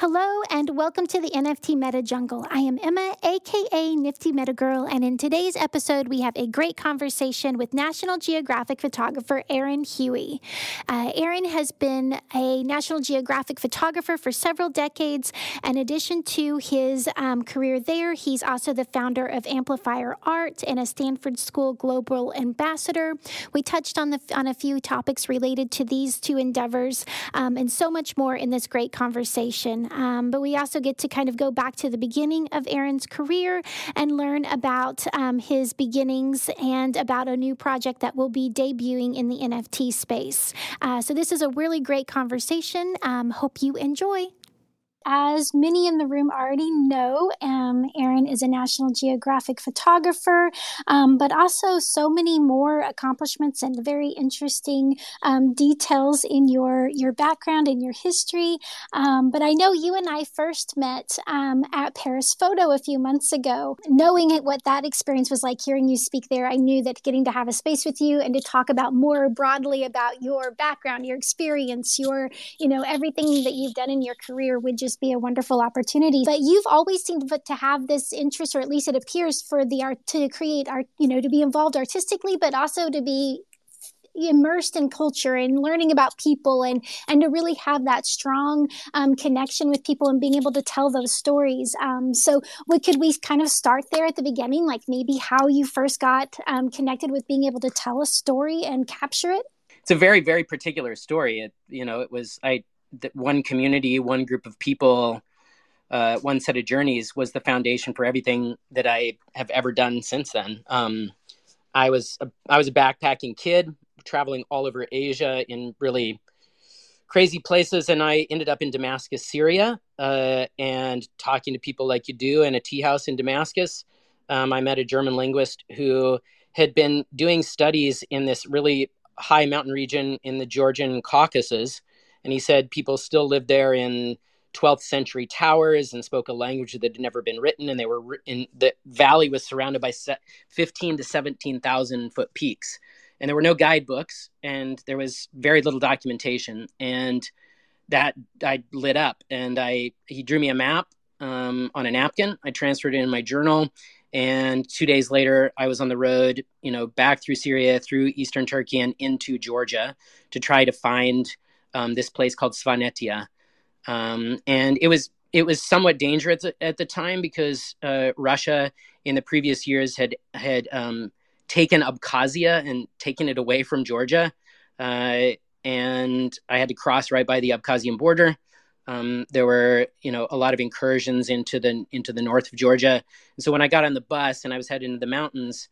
Hello and welcome to the NFT Meta Jungle. I am Emma, aka Nifty Meta Girl, and in today's episode, we have a great conversation with National Geographic photographer Aaron Huey. Uh, Aaron has been a National Geographic photographer for several decades. In addition to his um, career there, he's also the founder of Amplifier Art and a Stanford School Global Ambassador. We touched on the on a few topics related to these two endeavors um, and so much more in this great conversation. Um, but we also get to kind of go back to the beginning of Aaron's career and learn about um, his beginnings and about a new project that will be debuting in the NFT space. Uh, so, this is a really great conversation. Um, hope you enjoy. As many in the room already know, um, Aaron is a National Geographic photographer, um, but also so many more accomplishments and very interesting um, details in your your background and your history. Um, but I know you and I first met um, at Paris Photo a few months ago. Knowing what that experience was like, hearing you speak there, I knew that getting to have a space with you and to talk about more broadly about your background, your experience, your you know everything that you've done in your career would just just be a wonderful opportunity. But you've always seemed to have this interest, or at least it appears, for the art to create art, you know, to be involved artistically, but also to be immersed in culture and learning about people and and to really have that strong um, connection with people and being able to tell those stories. Um, so what could we kind of start there at the beginning? Like maybe how you first got um, connected with being able to tell a story and capture it? It's a very very particular story. It you know it was i that one community, one group of people, uh, one set of journeys was the foundation for everything that I have ever done since then. Um, I was a, I was a backpacking kid traveling all over Asia in really crazy places, and I ended up in Damascus, Syria, uh, and talking to people like you do in a tea house in Damascus. Um, I met a German linguist who had been doing studies in this really high mountain region in the Georgian Caucasus and he said people still lived there in 12th century towers and spoke a language that had never been written. And they were in the valley was surrounded by 15 to 17,000 foot peaks. And there were no guidebooks and there was very little documentation. And that I lit up and I he drew me a map um, on a napkin. I transferred it in my journal. And two days later I was on the road you know back through Syria through eastern Turkey and into Georgia to try to find um, this place called Svanetia, um, and it was it was somewhat dangerous at the time because uh, Russia in the previous years had had um, taken Abkhazia and taken it away from Georgia, uh, and I had to cross right by the Abkhazian border. Um, there were, you know, a lot of incursions into the into the north of Georgia. And so when I got on the bus and I was heading into the mountains,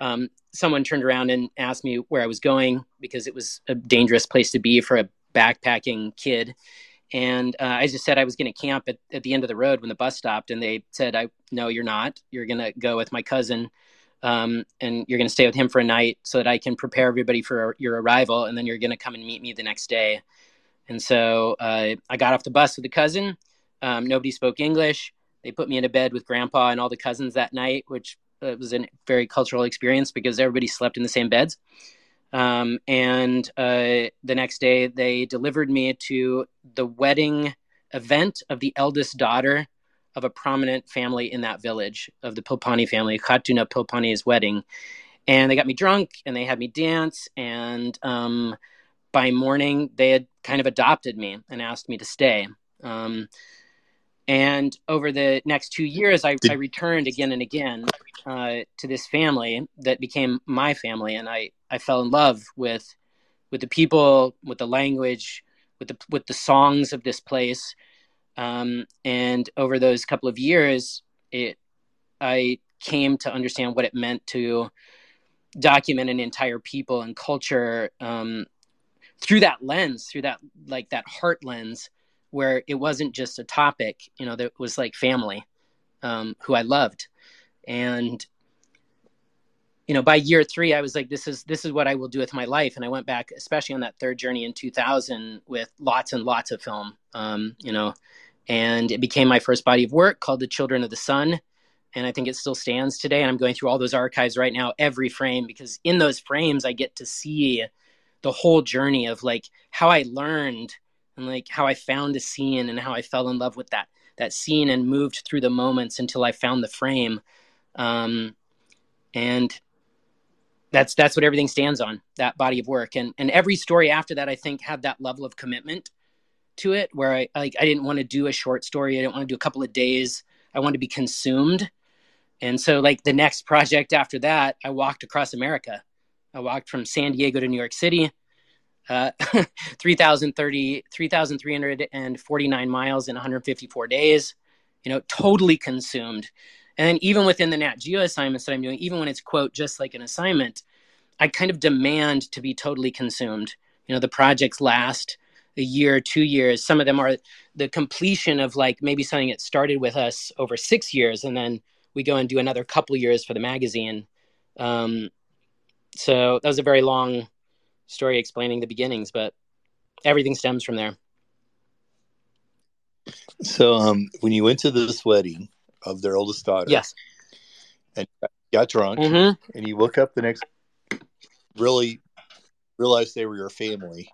um, someone turned around and asked me where I was going because it was a dangerous place to be for a backpacking kid. And uh, I just said I was going to camp at, at the end of the road when the bus stopped. And they said, I no, you're not. You're going to go with my cousin. Um, and you're going to stay with him for a night so that I can prepare everybody for your arrival. And then you're going to come and meet me the next day. And so uh, I got off the bus with the cousin. Um, nobody spoke English. They put me in a bed with grandpa and all the cousins that night, which uh, was a very cultural experience because everybody slept in the same beds. Um, and uh, the next day, they delivered me to the wedding event of the eldest daughter of a prominent family in that village of the Pilpani family, Khatuna Pilpani's wedding. And they got me drunk and they had me dance. And um, by morning, they had kind of adopted me and asked me to stay. Um, and over the next two years, I, I returned again and again uh, to this family that became my family. And I, I fell in love with with the people, with the language, with the with the songs of this place. Um, and over those couple of years, it I came to understand what it meant to document an entire people and culture um, through that lens, through that like that heart lens, where it wasn't just a topic, you know, that was like family, um, who I loved, and you know by year three i was like this is this is what i will do with my life. And i went back especially on that third journey in 2000 with lots and lots of film um, you know and it became my first body of work called the children of the sun. And i think it still stands today. And i'm going through all those archives right now every frame because in those frames i get to see the whole journey of like how i learned and like how I found a scene and how I fell in love with that that scene and moved through the moments until I found the frame. Um, and that's that's what everything stands on that body of work. And and every story after that i think had that level of commitment to it where i like i didn't want to do a short story. I didn't want to do a couple of days. I wanted to be consumed. And so like the next project after that i walked across america. I walked from san diego to new york city uh, 3,030, 3,349 miles in 154 days, you know, totally consumed. And then even within the Nat Geo assignments that I'm doing, even when it's quote just like an assignment, I kind of demand to be totally consumed. You know, the projects last a year, two years. Some of them are the completion of like maybe something that started with us over six years, and then we go and do another couple years for the magazine. Um, so that was a very long story explaining the beginnings, but everything stems from there. So, um, when you went to this wedding, of their oldest daughter. Yes. And got drunk, mm-hmm. and you woke up the next, really realized they were your family.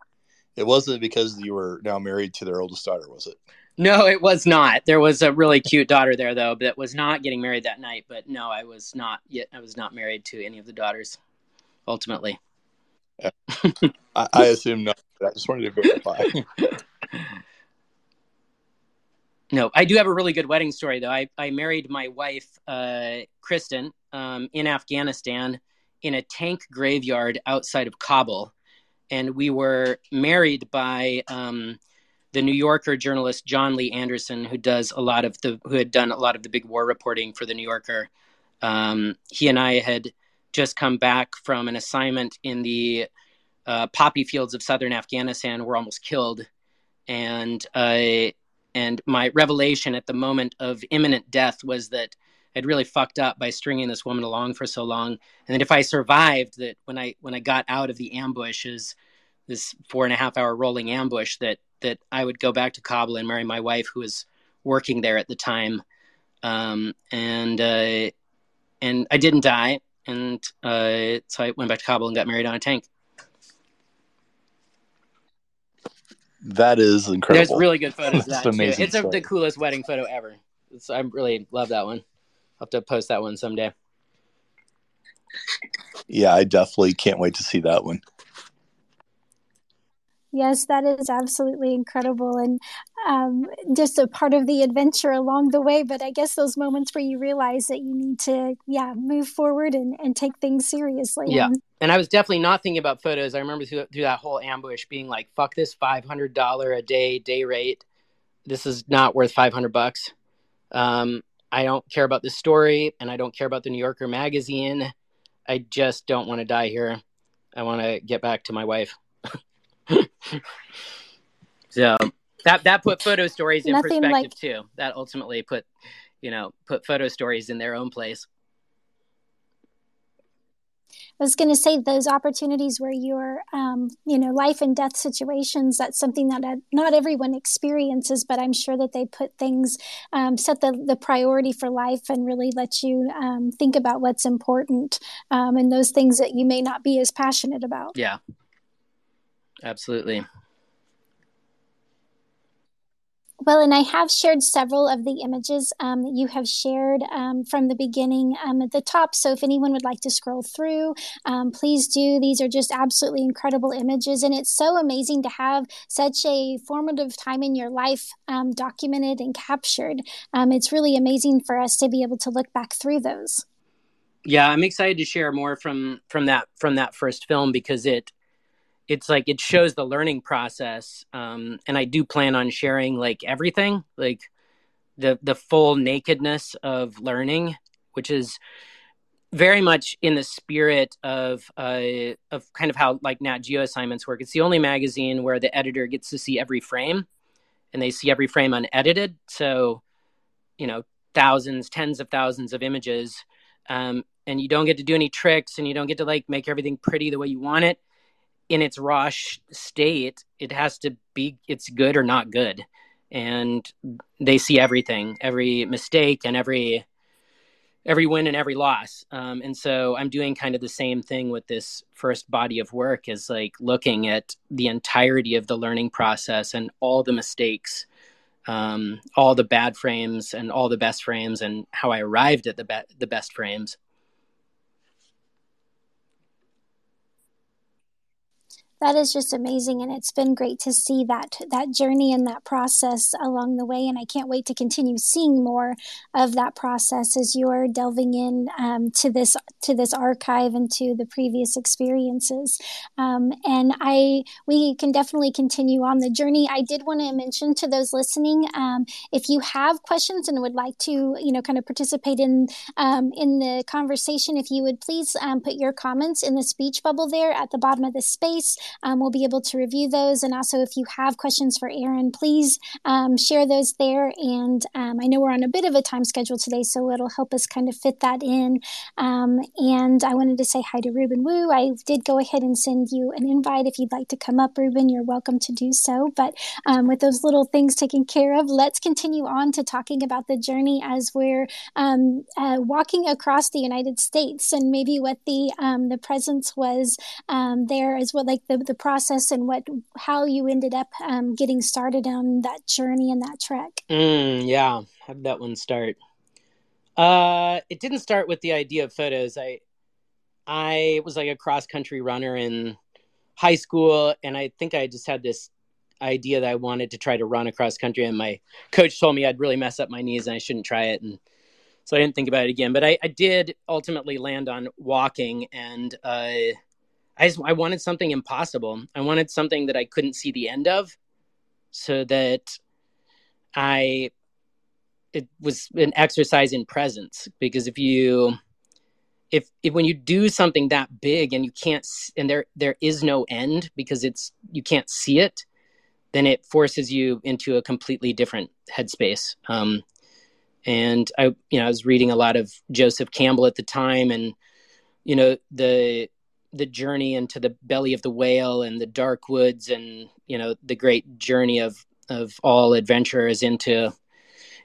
It wasn't because you were now married to their oldest daughter, was it? No, it was not. There was a really cute daughter there, though, that was not getting married that night. But no, I was not yet. I was not married to any of the daughters. Ultimately, I, I assume not. I just wanted to verify. No, I do have a really good wedding story though. I, I married my wife, uh, Kristen, um, in Afghanistan in a tank graveyard outside of Kabul. And we were married by um, the New Yorker journalist Jon Lee Anderson, who does a lot of the who had done a lot of the big war reporting for the New Yorker. Um, he and I had just come back from an assignment in the uh, poppy fields of southern Afghanistan. Were almost killed, and uh, and my revelation at the moment of imminent death was that I'd really fucked up by stringing this woman along for so long, and that if I survived, that when I when I got out of the ambushes, this four and a half hour rolling ambush, that that I would go back to Kabul and marry my wife, who was working there at the time, um, and uh, and I didn't die, and uh, so I went back to Kabul and got married on a tank. That is incredible. There's really good photos of that too. It's a, the coolest wedding photo ever. It's, I really love that one. I'll have to post that one someday. Yeah, I definitely can't wait to see that one. Yes, that is absolutely incredible and um, just a part of the adventure along the way. But I guess those moments where you realize that you need to, yeah, move forward and, and take things seriously. Yeah. And, I was definitely not thinking about photos. I remember through, through that whole ambush being like, fuck this $500 a day day rate. This is not worth 500 bucks. Um, I don't care about the story and I don't care about the New Yorker magazine. I just don't want to die here. I want to get back to my wife. so that that put photo stories in Nothing perspective like... too. That ultimately put you know put photo stories in their own place. I was going to say those opportunities where you're, um, you know, life and death situations. That's something that uh, not everyone experiences, but I'm sure that they put things, um, set the the priority for life, and really let you um, think about what's important um, and those things that you may not be as passionate about. Yeah, Absolutely. Well, and I have shared several of the images um, that you have shared um, from the beginning um, at the top. So if anyone would like to scroll through, um, please do. These are just absolutely incredible images. And it's so amazing to have such a formative time in your life um, documented and captured. Um, it's really amazing for us to be able to look back through those. Yeah, I'm excited to share more from from that from that first film because it it's like it shows the learning process um, and i do plan on sharing like everything like the the full nakedness of learning which is very much in the spirit of uh, of kind of how like Nat Geo assignments work. It's the only magazine where the editor gets to see every frame, and they see every frame unedited. So, you know, thousands, tens of thousands of images, um, and you don't get to do any tricks, and you don't get to like make everything pretty the way you want it in its raw state, it has to be it's good or not good, and they see everything, every mistake, and every every win and every loss. Um, and so I'm doing kind of the same thing with this first body of work is like looking at the entirety of the learning process and all the mistakes, um, all the bad frames and all the best frames and how I arrived at the, be- the best frames. That is just amazing and it's been great to see that that journey and that process along the way and i can't wait to continue seeing more of that process as you're delving in um, to this to this archive and to the previous experiences. Um, and i we can definitely continue on the journey. I did want to mention to those listening um, if you have questions and would like to you know kind of participate in um, in the conversation if you would please um, put your comments in the speech bubble there at the bottom of the space um, we'll be able to review those. And also, if you have questions for Aaron, please um, share those there. And um, I know we're on a bit of a time schedule today, so it'll help us kind of fit that in. Um, and I wanted to say hi to Reuben Wu. I did go ahead and send you an invite. If you'd like to come up, Reuben, you're welcome to do so. But um, with those little things taken care of, let's continue on to talking about the journey as we're um, uh, walking across the United States and maybe what the the presence was there as well, like the the process and what how you ended up um, getting started on that journey and that trek. Mm, yeah, how did that one start? Uh, it didn't start with the idea of photos. I I was like a cross country runner in high school, and I think I just had this idea that I wanted to try to run across country, and my coach told me I'd really mess up my knees and I shouldn't try it, and so I didn't think about it again. But I, I did ultimately land on walking, and uh, I just I wanted something impossible. I wanted something that I couldn't see the end of, so that I it was an exercise in presence. Because if you if, if when you do something that big and you can't and there there is no end because it's you can't see it, then it forces you into a completely different headspace. Um, and I you know I was reading a lot of Joseph Campbell at the time, and you know the the journey into the belly of the whale and the dark woods and you know the great journey of of all adventurers into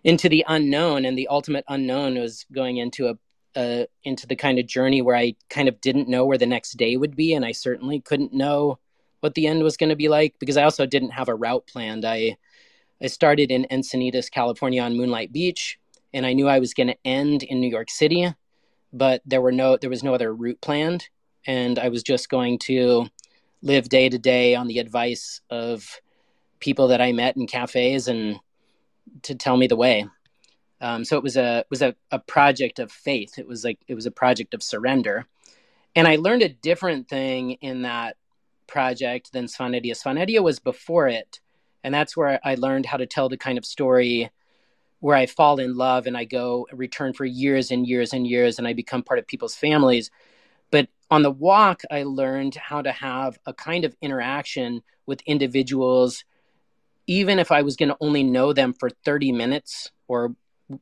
into the unknown. And the ultimate unknown was going into a uh, into the kind of journey where I kind of didn't know where the next day would be, and I certainly couldn't know what the end was going to be like because I also didn't have a route planned. I I started in Encinitas, California, on Moonlight Beach, and I knew I was going to end in New York City, but there were no there was no other route planned, and I was just going to live day to day on the advice of people that I met in cafes and to tell me the way. Um, so it was a was a, a project of faith. It was like it was a project of surrender, and I learned a different thing in that project than Svanetia. Svanetia was before it, and that's where I learned how to tell the kind of story where I fall in love and I go return for years and years and years, and I become part of people's families. On the walk, I learned how to have a kind of interaction with individuals, even if I was going to only know them for 30 minutes or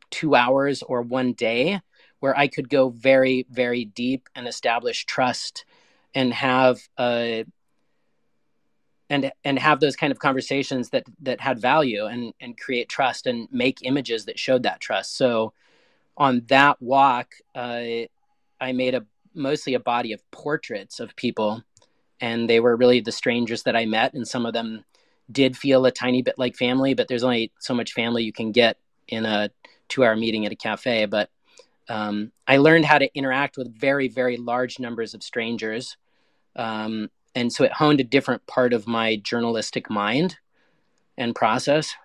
two hours or one day, where I could go very, very deep and establish trust and have a and and have those kind of conversations that that had value and and create trust and make images that showed that trust. So on that walk uh, i made a mostly a body of portraits of people and they were really the strangers that i met and some of them did feel a tiny bit like family but there's only so much family you can get in a two hour meeting at a cafe but um, i learned how to interact with very very large numbers of strangers um, and so it honed a different part of my journalistic mind and process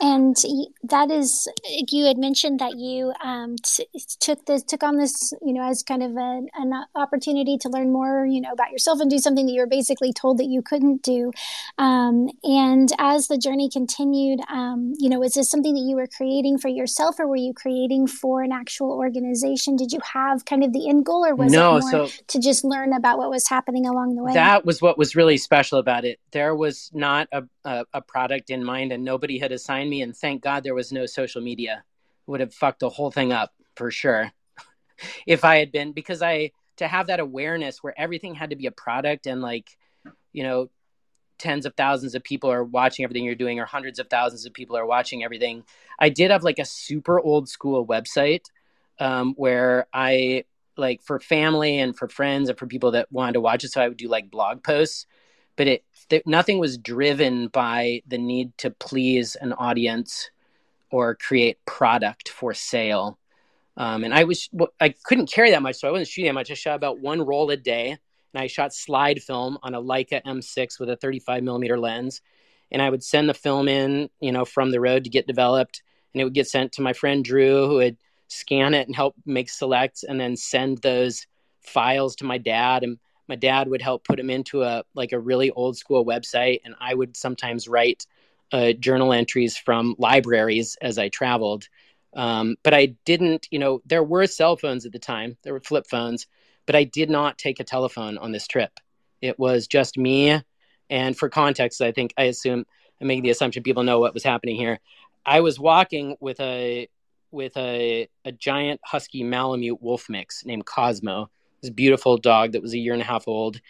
and that is you had mentioned that you um, t- took this took on this you know as kind of an, an, opportunity to learn more you know about yourself and do something that you were basically told that you couldn't do. Um, and as the journey continued um, you know is this something that you were creating for yourself or were you creating for an actual organization? Did you have kind of the end goal or was no, it more so to just learn about what was happening along the way? That was what was really special about it. There was not a, a, a product in mind and nobody had assigned me, and thank God there was no social media. Would have fucked the whole thing up for sure. if I had been because I to have that awareness where everything had to be a product and like, you know, tens of thousands of people are watching everything you're doing or hundreds of thousands of people are watching everything i did have like a super old school website um, where i like for family and for friends and for people that wanted to watch it so i would do like blog posts but it th- nothing was driven by the need to please an audience or create product for sale um, and i was i couldn't carry that much so i wasn't shooting that much i shot about one roll a day and I shot slide film on a Leica M6 with a 35 millimeter lens. And I would send the film in, you know, from the road to get developed, and it would get sent to my friend Drew, who would scan it and help make selects, and then send those files to my dad. And my dad would help put them into a like a really old school website, and I would sometimes write uh, journal entries from libraries as I traveled. Um, but I didn't, you know, there were cell phones at the time. There were flip phones, but I did not take a telephone on this trip. It was just me. And for context, I think I assume I'm making the assumption people know what was happening here. I was walking with a with a, a giant husky Malamute wolf mix named Cosmo, this beautiful dog that was a year and a half old.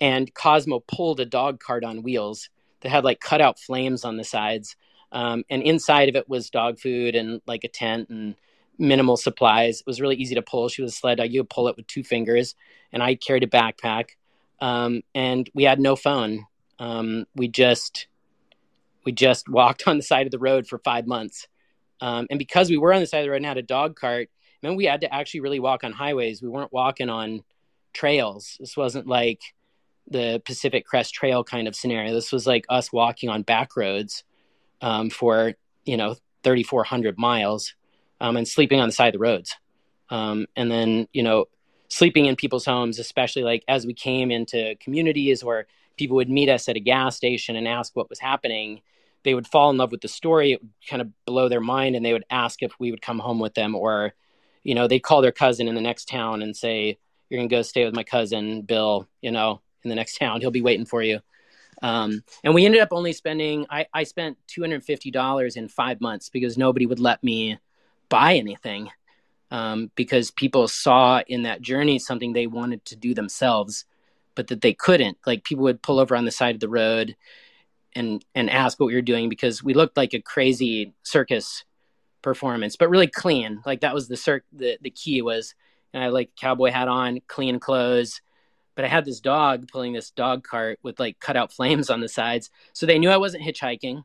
And Cosmo pulled a dog cart on wheels that had like cutout flames on the sides. Um, and inside of it was dog food and like a tent and minimal supplies. It was really easy to pull. She was a sled dog. You could pull it with two fingers, and I carried a backpack. Um, and we had no phone. Um, we just we just walked on the side of the road for five months. Um, and because we were on the side of the road and had a dog cart, then we had to actually really walk on highways. We weren't walking on trails. This wasn't like the Pacific Crest Trail kind of scenario. This was like us walking on back roads um, for you know 3,400 miles um, and sleeping on the side of the roads. Um, and then, you know, sleeping in people's homes, especially like as we came into communities where people would meet us at a gas station and ask what was happening, they would fall in love with the story. It would kind of blow their mind and they would ask if we would come home with them or, you know, they'd call their cousin in the next town and say, You're going to go stay with my cousin, Bill, you know, in the next town. He'll be waiting for you. Um, and we ended up only spending, I, I spent $250 in five months because nobody would let me buy anything um, because people saw in that journey something they wanted to do themselves, but that they couldn't. Like people would pull over on the side of the road and and ask what we were doing because we looked like a crazy circus performance, but really clean. Like that was the cir- the the key was. I had like cowboy hat on, clean clothes, but I had this dog pulling this dog cart with like cutout flames on the sides, so they knew I wasn't hitchhiking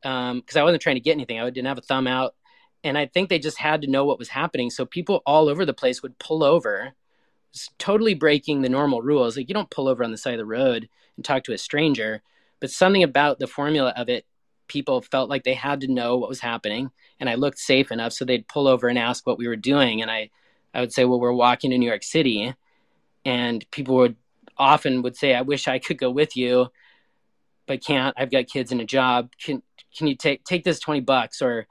because um, I wasn't trying to get anything. I didn't have a thumb out and I think they just had to know what was happening. So people all over the place would pull over, totally breaking the normal rules. Like you don't pull over on the side of the road and talk to a stranger, but something about the formula of it, people felt like they had to know what was happening. And I looked safe enough, so they'd pull over and ask what we were doing, and I, I would say, well, we're walking to New York City, and people would often would say, I wish I could go with you, but can't. I've got kids and a job. Can can you take take this twenty bucks or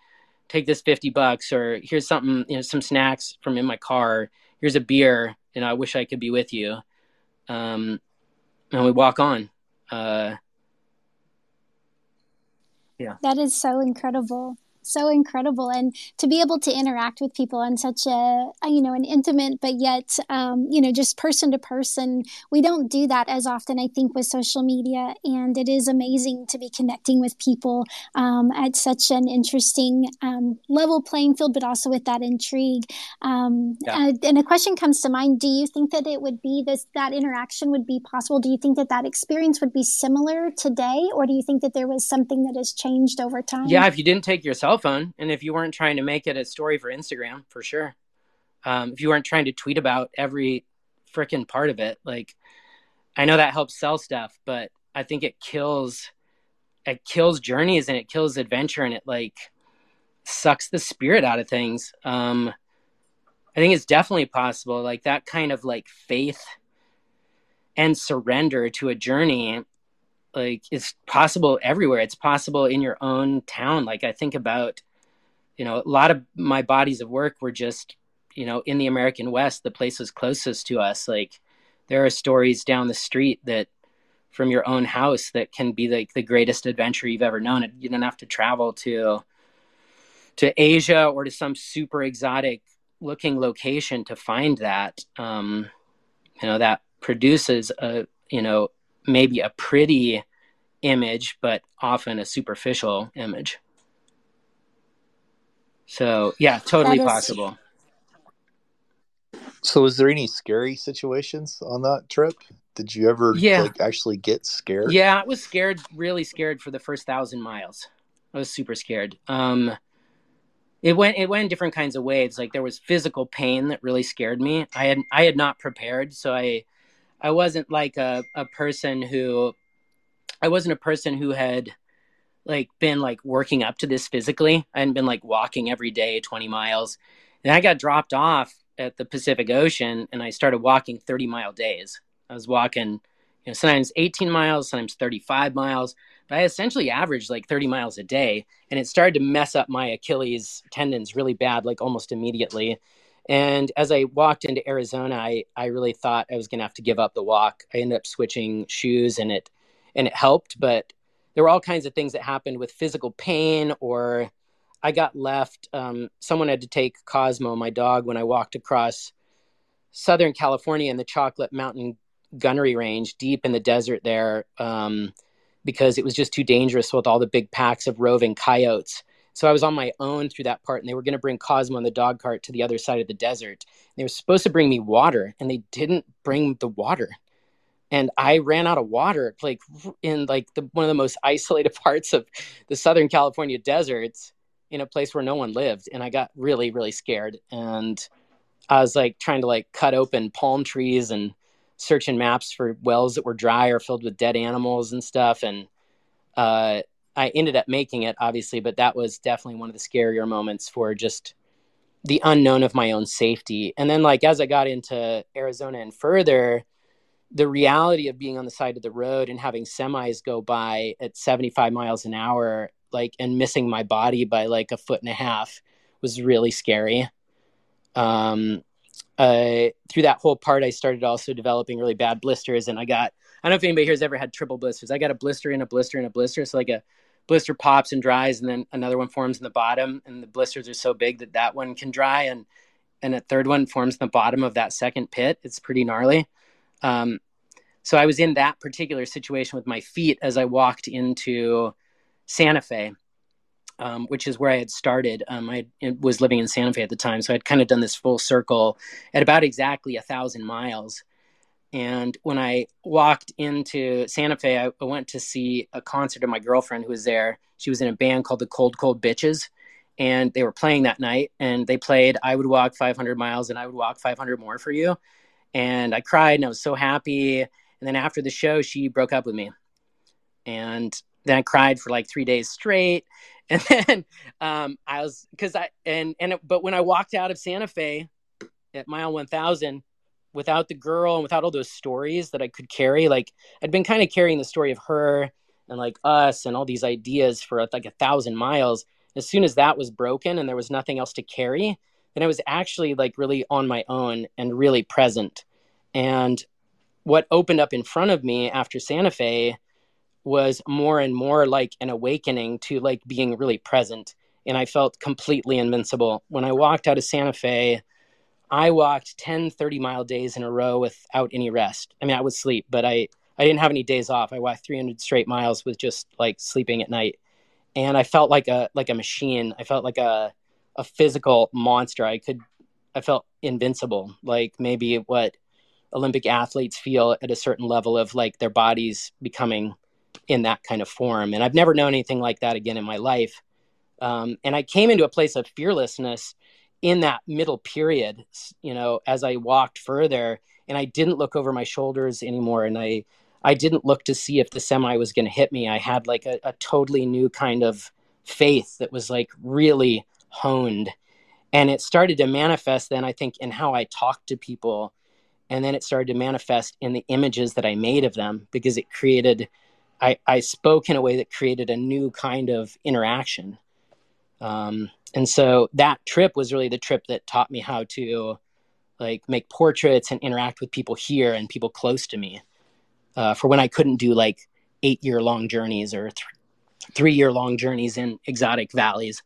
take this 50 bucks or here's something you know some snacks from in my car here's a beer you know i wish i could be with you um and we walk on uh yeah. That is so incredible so incredible. And to be able to interact with people on such a, a you know an intimate but yet um, you know just person to person we don't do that as often i think with social media. And it is amazing to be connecting with people um, at such an interesting um, level playing field but also with that intrigue. Um, yeah. uh, and a question comes to mind. Do you think that it would be this that interaction would be possible? Do you think that that experience would be similar today? Or do you think that there was something that has changed over time? Yeah if you didn't take yourself cell phone and if you weren't trying to make it a story for instagram for sure. Um, if you weren't trying to tweet about every freaking part of it like i know that helps sell stuff but i think it kills it kills journeys and it kills adventure and it like sucks the spirit out of things. Um i think it's definitely possible like that kind of like faith and surrender to a journey like it's possible everywhere. It's possible in your own town. Like i think about you know a lot of my bodies of work were just you know in the american west the places closest to us. Like there are stories down the street that from your own house that can be like the greatest adventure you've ever known. You don't have to travel to to asia or to some super exotic looking location to find that. Um you know that produces a you know maybe a pretty image, but often a superficial image. So yeah, totally possible. So, was there any scary situations on that trip? Did you ever yeah. like actually get scared? Yeah, I was scared, really scared for the first thousand miles. I was super scared. Um, it went it went in different kinds of waves. Like there was physical pain that really scared me. I had I had not prepared, so I I wasn't like a, a person who I wasn't a person who had like been like working up to this physically. I hadn't been like walking every day 20 miles. And I got dropped off at the Pacific Ocean and I started walking 30 mile days. I was walking, you know, sometimes 18 miles, sometimes 35 miles, but I essentially averaged like 30 miles a day. And it started to mess up my Achilles tendons really bad, like almost immediately. And as I walked into Arizona, I, I really thought I was going to have to give up the walk. I ended up switching shoes and it, and it helped, but there were all kinds of things that happened with physical pain or I got left. Um, someone had to take Cosmo, my dog, when I walked across Southern California in the Chocolate Mountain Gunnery Range, deep in the desert there, um, because it was just too dangerous with all the big packs of roving coyotes. So I was on my own through that part, and they were going to bring Cosmo in the dog cart to the other side of the desert. They were supposed to bring me water, and they didn't bring the water. And I ran out of water, like in like the one of the most isolated parts of the Southern California deserts in a place where no one lived and i got really really scared and i was like trying to like cut open palm trees and searching maps for wells that were dry or filled with dead animals and stuff and uh, i ended up making it obviously but that was definitely one of the scarier moments for just the unknown of my own safety and then like as i got into arizona and further the reality of being on the side of the road and having semis go by at 75 miles an hour like and missing my body by like a foot and a half was really scary. Um, uh, through that whole part, I started also developing really bad blisters, and I got I don't know if anybody here has ever had triple blisters. I got a blister and a blister and a blister. So like a blister pops and dries, and then another one forms in the bottom, and the blisters are so big that that one can dry, and and a third one forms in the bottom of that second pit. It's pretty gnarly. Um, so I was in that particular situation with my feet as I walked into Santa Fe, um, which is where I had started. Um, I was living in Santa Fe at the time, so I'd kind of done this full circle at about exactly a thousand miles. And when I walked into Santa Fe, I, I went to see a concert of my girlfriend who was there. She was in a band called the Cold Cold Bitches, and they were playing that night. And they played "I Would Walk 500 Miles" and "I Would Walk 500 More for You." And I cried, and I was so happy. And then after the show, she broke up with me, and then I cried for like three days straight. And then um, I was because I and and but when I walked out of Santa Fe at mile one thousand without the girl and without all those stories that I could carry, like I'd been kind of carrying the story of her and like us and all these ideas for like a thousand miles. As soon as that was broken and there was nothing else to carry, then I was actually like really on my own and really present. And what opened up in front of me after Santa Fe was more and more like an awakening to like being really present and i felt completely invincible when i walked out of santa fe i walked 10 30 mile days in a row without any rest. I mean i would sleep but i i didn't have any days off. I walked 300 straight miles with just like sleeping at night. And i felt like a like a machine. I felt like a a physical monster. I could i felt invincible. Like maybe what olympic athletes feel at a certain level of like their bodies becoming in that kind of form. And I've never known anything like that again in my life. Um, and I came into a place of fearlessness in that middle period, you know, as I walked further and I didn't look over my shoulders anymore. And I, I didn't look to see if the semi was going to hit me. I had like a, a totally new kind of faith that was like really honed. And it started to manifest then, I think, in how I talked to people. And then it started to manifest in the images that I made of them because it created I, I spoke in a way that created a new kind of interaction. Um, and so that trip was really the trip that taught me how to like make portraits and interact with people here and people close to me uh, for when I couldn't do like eight year long journeys or th- three year long journeys in exotic valleys.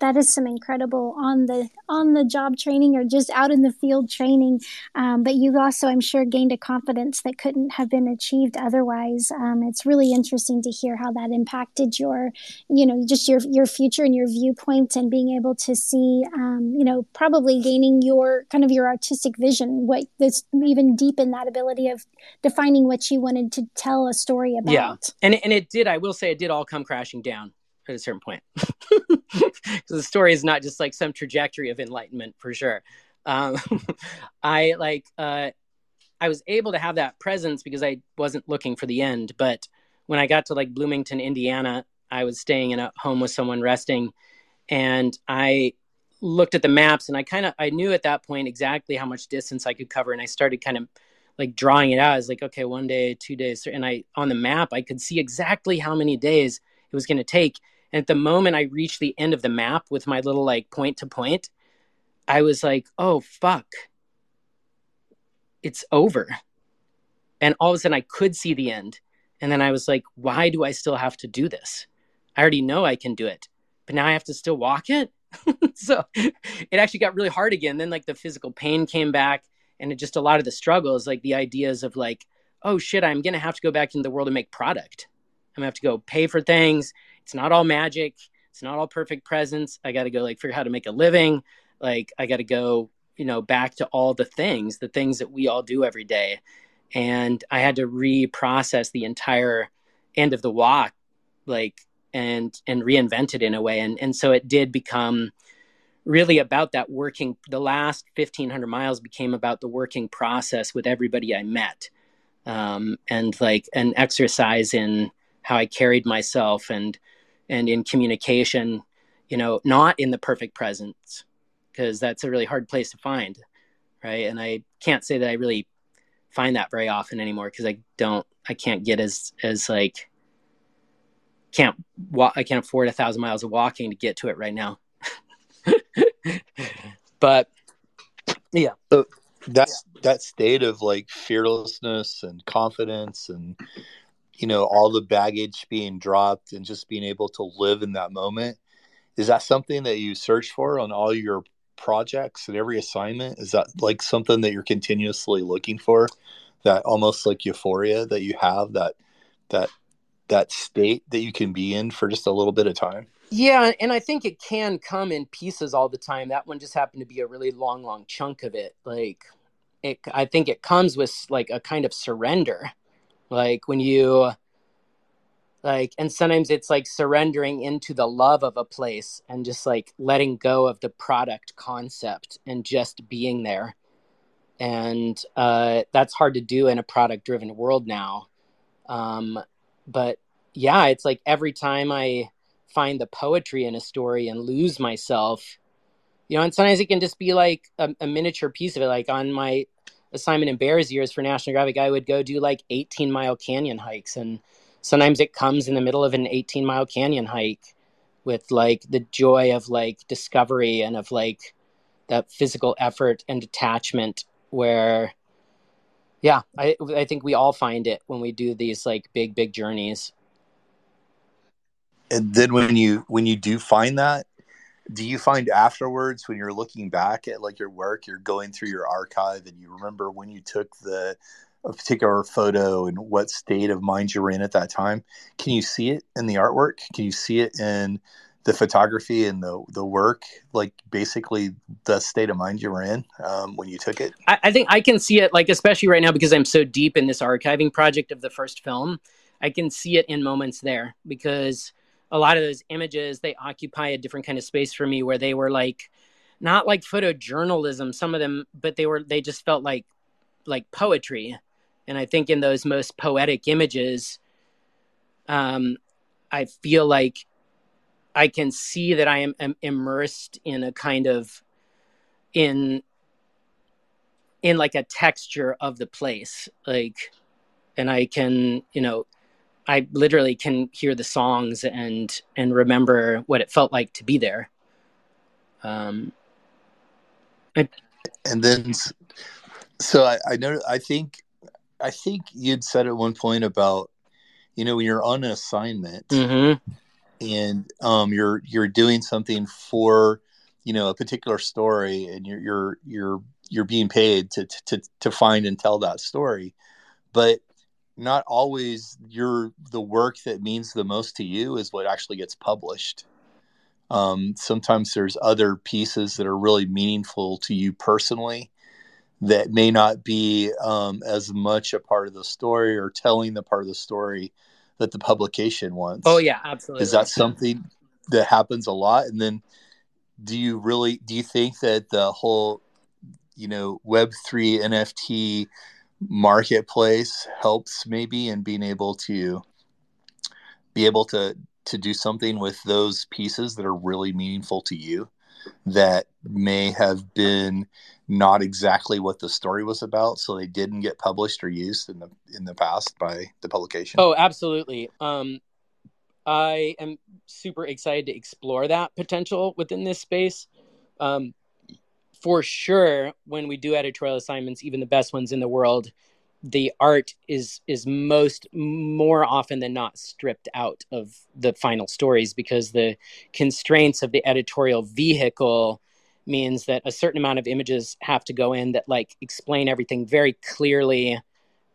That is some incredible on the on the job training or just out in the field training. Um, but you also, I'm sure, gained a confidence that couldn't have been achieved otherwise. Um, it's really interesting to hear how that impacted your, you know, just your your future and your viewpoint and being able to see, um, you know, probably gaining your kind of your artistic vision, what this even deepen that ability of defining what you wanted to tell a story about. Yeah, and and it did. I will say it did all come crashing down at a certain point. The story is not just like some trajectory of enlightenment for sure. Um, I like uh, I was able to have that presence because I wasn't looking for the end. But when I got to like Bloomington, Indiana, I was staying in a home with someone resting, and I looked at the maps and I kind of I knew at that point exactly how much distance I could cover, and I started kind of like drawing it out. I was like, okay, one day, two days, and I on the map I could see exactly how many days it was going to take and at the moment I reached the end of the map with my little like point to point, I was like, oh, fuck. It's over. And all of a sudden I could see the end. And then I was like, why do I still have to do this? I already know I can do it, but now I have to still walk it. so it actually got really hard again. Then like the physical pain came back and it just a lot of the struggles, like the ideas of like, oh shit, I'm gonna have to go back into the world and make product. I'm gonna have to go pay for things it's not all magic. It's not all perfect presence. I got to go like figure out how to make a living. Like I got to go, you know, back to all the things, the things that we all do every day. And I had to reprocess the entire end of the walk, like and and reinvent it in a way. And and so it did become really about that working the last 1500 miles became about the working process with everybody i met um, and like an exercise in how i carried myself and and in communication, you know, not in the perfect presence, because that's a really hard place to find, right? And I can't say that I really find that very often anymore because I don't, I can't get as as like can't walk, I can't afford a thousand miles of walking to get to it right now. but yeah, so that's that state of like fearlessness and confidence and you know all the baggage being dropped and just being able to live in that moment is that something that you search for on all your projects and every assignment? Is that like something that you're continuously looking for? That almost like euphoria that you have that that that state that you can be in for just a little bit of time? Yeah and i think it can come in pieces all the time. That one just happened to be a really long long chunk of it. Like it i think it comes with like a kind of surrender like when you like and sometimes it's like surrendering into the love of a place and just like letting go of the product concept and just being there. And uh, that's hard to do in a product driven world now. Um, but yeah it's like every time i find the poetry in a story and lose myself you know and sometimes it can just be like a, a miniature piece of it like on my assignment in Bears Ears for National Geographic, I would go do like 18 mile canyon hikes. And sometimes it comes in the middle of an 18 mile canyon hike with like the joy of like discovery and of like that physical effort and detachment where yeah I, I think we all find it when we do these like big big journeys and then when you when you do find that do you find afterwards when you're looking back at like your work you're going through your archive and you remember when you took the a particular photo and what state of mind you were in at that time? Can you see it in the artwork? Can you see it in the photography and the the work like basically the state of mind you were in um, when you took it? I, I think i can see it like especially right now because i'm so deep in this archiving project of the first film i can see it in moments there because a lot of those images they occupy a different kind of space for me where they were like not like photojournalism some of them but they were they just felt like like poetry. And i think in those most poetic images um i feel like i can see that i am, am immersed in a kind of in in like a texture of the place. Like and i can you know I literally can hear the songs and and remember what it felt like to be there. Um, I, and then, so I, I know I think I think you'd said at one point about you know when you're on an assignment, mm-hmm. and um, you're you're doing something for you know a particular story and you're you're you're you're being paid to to to find and tell that story but not always your the work that means the most to you is what actually gets published um, sometimes there's other pieces that are really meaningful to you personally that may not be um, as much a part of the story or telling the part of the story that the publication wants. Oh yeah, absolutely. Is that something that happens a lot? And then do you really do you think that the whole you know web 3 nft marketplace helps maybe in being able to be able to to do something with those pieces that are really meaningful to you that may have been not exactly what the story was about so they didn't get published or used in the in the past by the publication. Oh absolutely. Um i am super excited to explore that potential within this space. Um for sure when we do editorial assignments even the best ones in the world the art is is most more often than not stripped out of the final stories because the constraints of the editorial vehicle means that a certain amount of images have to go in that like explain everything very clearly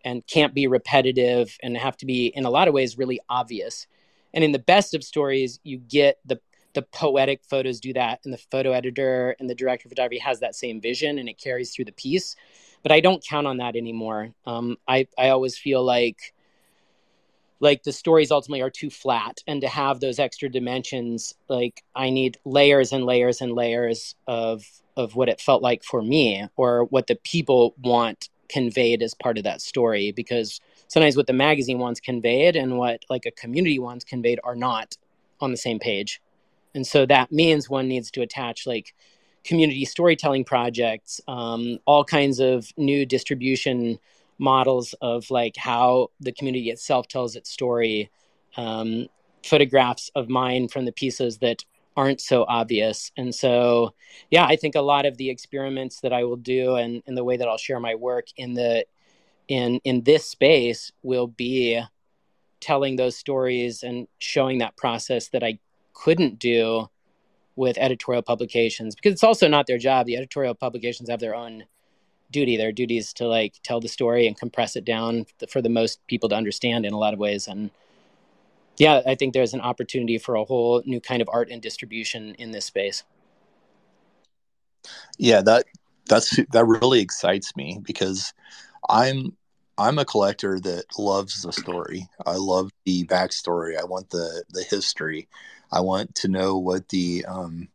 and can't be repetitive and have to be in a lot of ways really obvious. And in the best of stories you get the the poetic photos do that and the photo editor and the director of photography has that same vision and it carries through the piece but I don't count on that anymore. Um, I I always feel like like the stories ultimately are too flat, and to have those extra dimensions, like I need layers and layers and layers of of what it felt like for me, or what the people want conveyed as part of that story, because sometimes what the magazine wants conveyed and what like a community wants conveyed are not on the same page and so that means one needs to attach like community storytelling projects, um, all kinds of new distribution models of like how the community itself tells its story, um, photographs of mine from the pieces that aren't so obvious. And so, yeah, I think a lot of the experiments that I will do and, and the way that I'll share my work in the in in this space will be telling those stories and showing that process that I couldn't do with editorial publications because it's also not their job. The editorial publications have their own duty. Their duty is to like tell the story and compress it down for the most people to understand in a lot of ways. And yeah, I think there's an opportunity for a whole new kind of art and distribution in this space. Yeah, that that's that really excites me because I'm I'm a collector that loves the story. I love the backstory. I want the the history. I want to know what the um,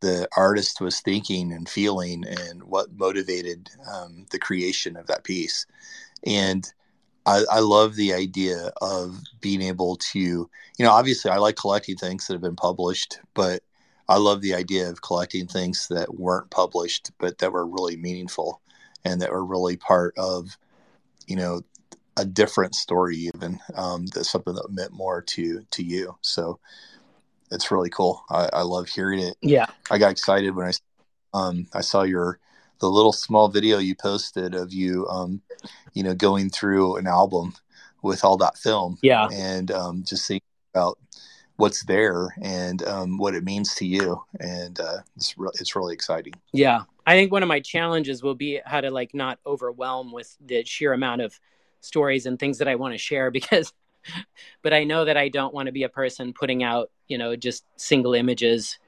the artist was thinking and feeling, and what motivated um, the creation of that piece. And I, I, love the idea of being able to, you know, obviously I like collecting things that have been published, but I love the idea of collecting things that weren't published, but that were really meaningful and that were really part of, you know, a different story even um, that's something that meant more to to you. So it's really cool. I, I love hearing it. Yeah, I got excited when I um I saw your the little small video you posted of you um you know going through an album with all that film. Yeah, and um, just seeing about what's there and um, what it means to you, and uh, it's re- it's really exciting. Yeah, I think one of my challenges will be how to like not overwhelm with the sheer amount of stories and things that I want to share because but I know that I don't want to be a person putting out, you know, just single images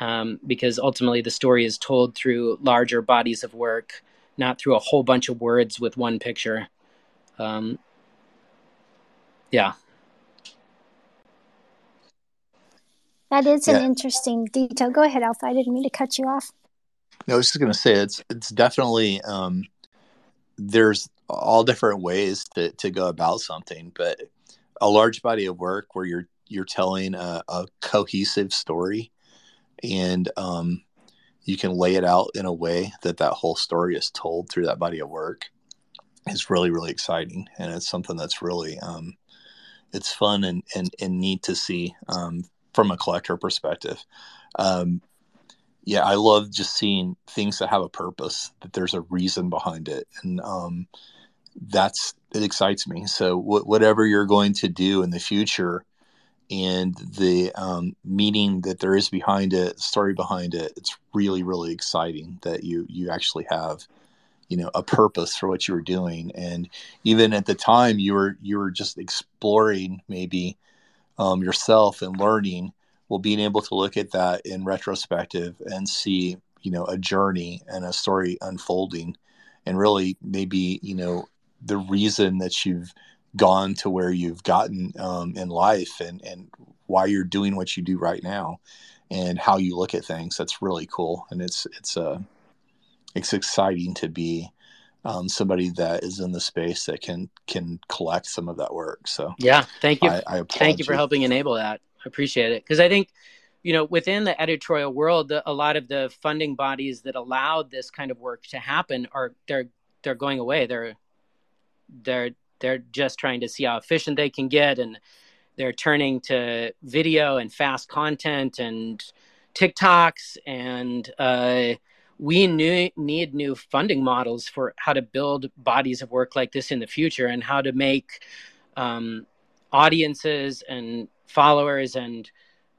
um, because ultimately the story is told through larger bodies of work, not through a whole bunch of words with one picture. Um, yeah. That is an interesting detail. Go ahead, Alpha. I didn't mean to cut you off. No, I was just going to say it's it's definitely um, there's all different ways to to go about something, but a large body of work where you're you're telling a, a cohesive story and um, you can lay it out in a way that that whole story is told through that body of work is really really exciting. And it's something that's really um, it's fun and, and, and neat to see um, from a collector perspective. Um, yeah i love just seeing things that have a purpose that there's a reason behind it. And um, that's it excites me. So wh- whatever you're going to do in the future, and the um, meaning that there is behind it, story behind it. It's really, really exciting that you you actually have, you know, a purpose for what you were doing. And even at the time, you were you were just exploring maybe um, yourself and learning. Well, being able to look at that in retrospective and see, you know, a journey and a story unfolding, and really maybe you know the reason that you've gone to where you've gotten um, in life and and why you're doing what you do right now and how you look at things that's really cool. And it's it's uh it's exciting to be um, somebody that is in the space that can can collect some of that work. So yeah thank you. I, I thank you for you. helping enable that. I appreciate it. Because i think you know within the editorial world the, a lot of the funding bodies that allowed this kind of work to happen are they're they're going away. They're they're they're just trying to see how efficient they can get and they're turning to video and fast content and TikToks and uh, we need new funding models for how to build bodies of work like this in the future and how to make um, audiences and followers and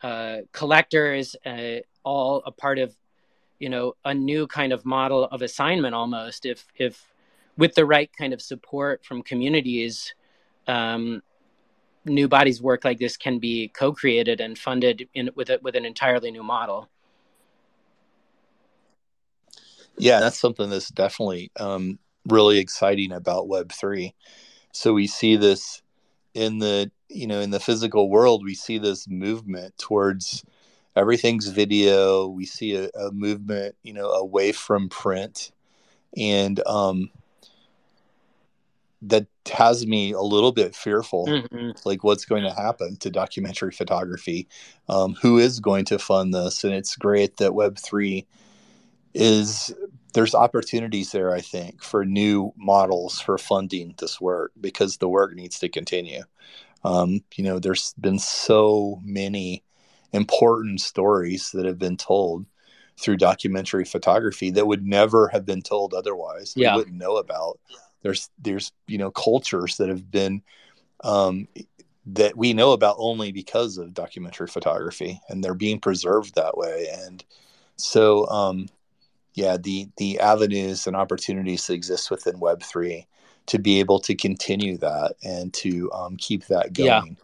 uh, collectors uh, all a part of you know a new kind of model of assignment almost. If if with the right kind of support from communities, um, new bodies work like this can be co-created and funded in, with a, with an entirely new model. Yeah, that's something that's definitely um, really exciting about Web three. So we see this in the you know in the physical world. We see this movement towards everything's video. We see a, a movement you know away from print, and um, that has me a little bit fearful mm-hmm. like what's going to happen to documentary photography. Um, who is going to fund this? And it's great that web3 is there's opportunities there i think for new models for funding this work because the work needs to continue. Um, you know there's been so many important stories that have been told through documentary photography that would never have been told otherwise. Yeah. we wouldn't know about there's there's you know cultures that have been um, that we know about only because of documentary photography and they're being preserved that way. And so um, yeah the the avenues and opportunities that exist within web3 to be able to continue that and to um, keep that going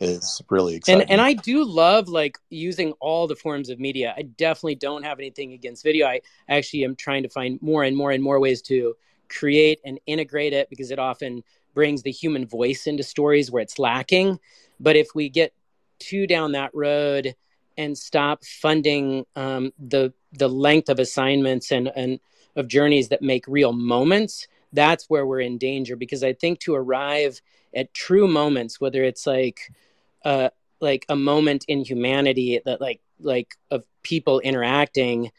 yeah. is really exciting. and, and i do love like using all the forms of media. I definitely don't have anything against video. I actually am trying to find more and more and more ways to create and integrate it because it often brings the human voice into stories where it's lacking. But if we get too down that road and stop funding um, the the length of assignments and and of journeys that make real moments, that's where we're in danger. Because I think to arrive at true moments, whether it's like uh, like a moment in humanity that like like of people interacting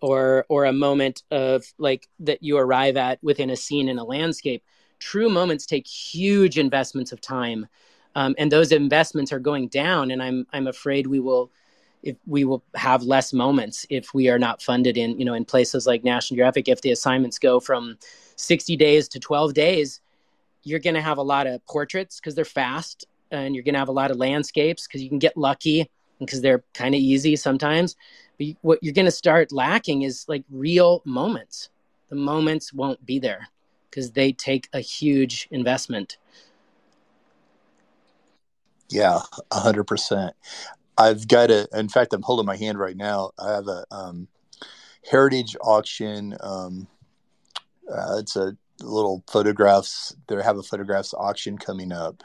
or or a moment of like that you arrive at within a scene in a landscape true moments take huge investments of time. Um, and those investments are going down and i'm i'm afraid we will if we will have less moments if we are not funded in you know in places like national geographic. If the assignments go from 60 days to 12 days you're going to have a lot of portraits because they're fast and you're going to have a lot of landscapes because you can get lucky because they're kind of easy sometimes but what you're going to start lacking is like real moments. The moments won't be there because they take a huge investment. Yeah, a hundred percent. I've got a. In fact, I'm holding my hand right now. I have a um, heritage auction. Um, uh, it's a little photographs. They have a photographs auction coming up,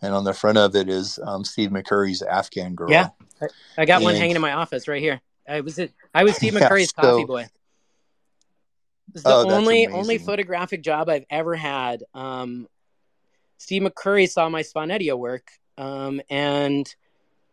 and on the front of it is um, Steve McCurry's Afghan Girl. Yeah, I, got and, one hanging in my office right here. I was it. I was Steve McCurry's yeah, so, coffee boy. It's the oh, only only photographic job I've ever had. Um, Steve McCurry saw my Svanetia work, um, and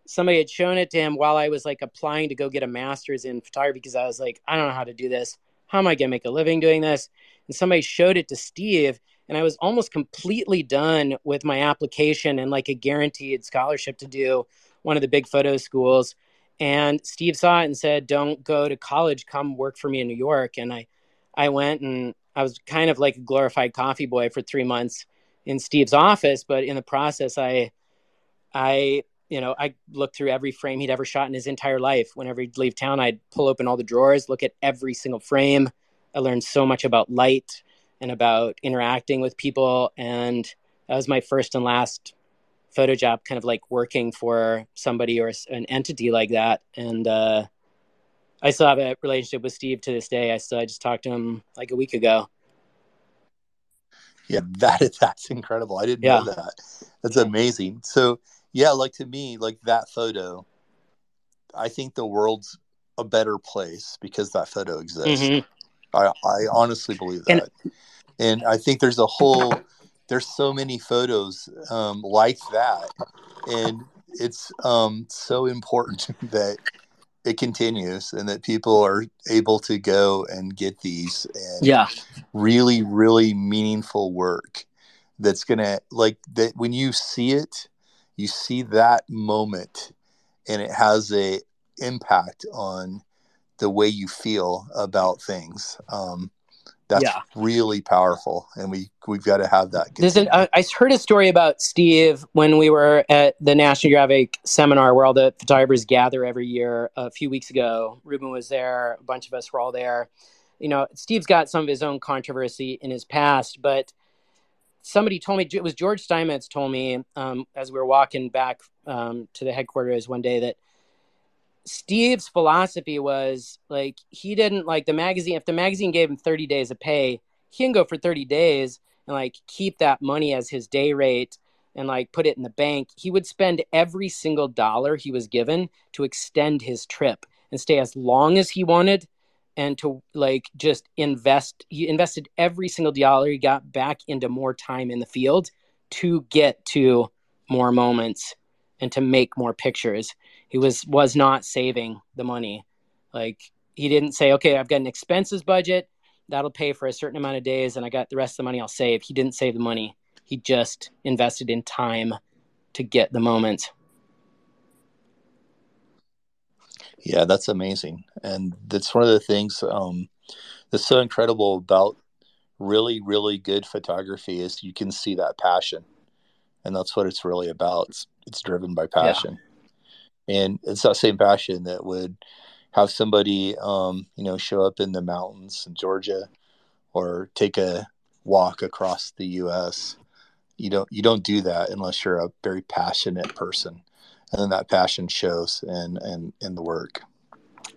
somebody had shown it to him while I was like applying to go get a master's in photography because I was like, I don't know how to do this. How am I going to make a living doing this? And somebody showed it to Steve, and I was almost completely done with my application and like a guaranteed scholarship to do one of the big photo schools. And Steve saw it and said, "Don't go to college. Come work for me in New York." And I, I went and I was kind of like a glorified coffee boy for three months in Steve's office. But in the process, I, I you know, I looked through every frame he'd ever shot in his entire life. Whenever he'd leave town, I'd pull open all the drawers, look at every single frame. I learned so much about light and about interacting with people. And that was my first and last photo job, kind of like working for somebody or an entity like that. And uh, I still have a relationship with Steve to this day. I still I just talked to him like a week ago. Yeah, that is that's incredible. I didn't yeah. know that. That's amazing. So yeah, like to me, like that photo, I think the world's a better place because that photo exists. Mm-hmm. I, I honestly believe that. And, and I think there's a whole there's so many photos um, like that. And it's um, so important that it continues and that people are able to go and get these and yeah really really meaningful work that's gonna like that when you see it you see that moment and it has a impact on the way you feel about things um, that's yeah. really powerful and we we've got to have that an, I heard a story about steve when we were at the national geographic seminar where all the photographers gather every year. A few weeks ago reuben was there a bunch of us were all there. You know steve's got some of his own controversy in his past but somebody told me it was george steinmetz told me um, as we were walking back um, to the headquarters one day that Steve's philosophy was like he didn't like the magazine. If the magazine gave him 30 days of pay, he can go for 30 days and like keep that money as his day rate and like put it in the bank. He would spend every single dollar he was given to extend his trip and stay as long as he wanted and to like just invest. He invested every single dollar he got back into more time in the field to get to more moments and to make more pictures he was was not saving the money. Like he didn't say okay i've got an expenses budget that'll pay for a certain amount of days and i got the rest of the money i'll save. He didn't save the money. He just invested in time to get the moment. Yeah that's amazing. And that's one of the things um, that's so incredible about really really good photography is you can see that passion. And that's what it's really about. It's, it's driven by passion. yeah and it's that same passion that would have somebody um, you know show up in the mountains in Georgia or take a walk across the US you don't you don't do that unless you're a very passionate person. And then that passion shows in in in the work.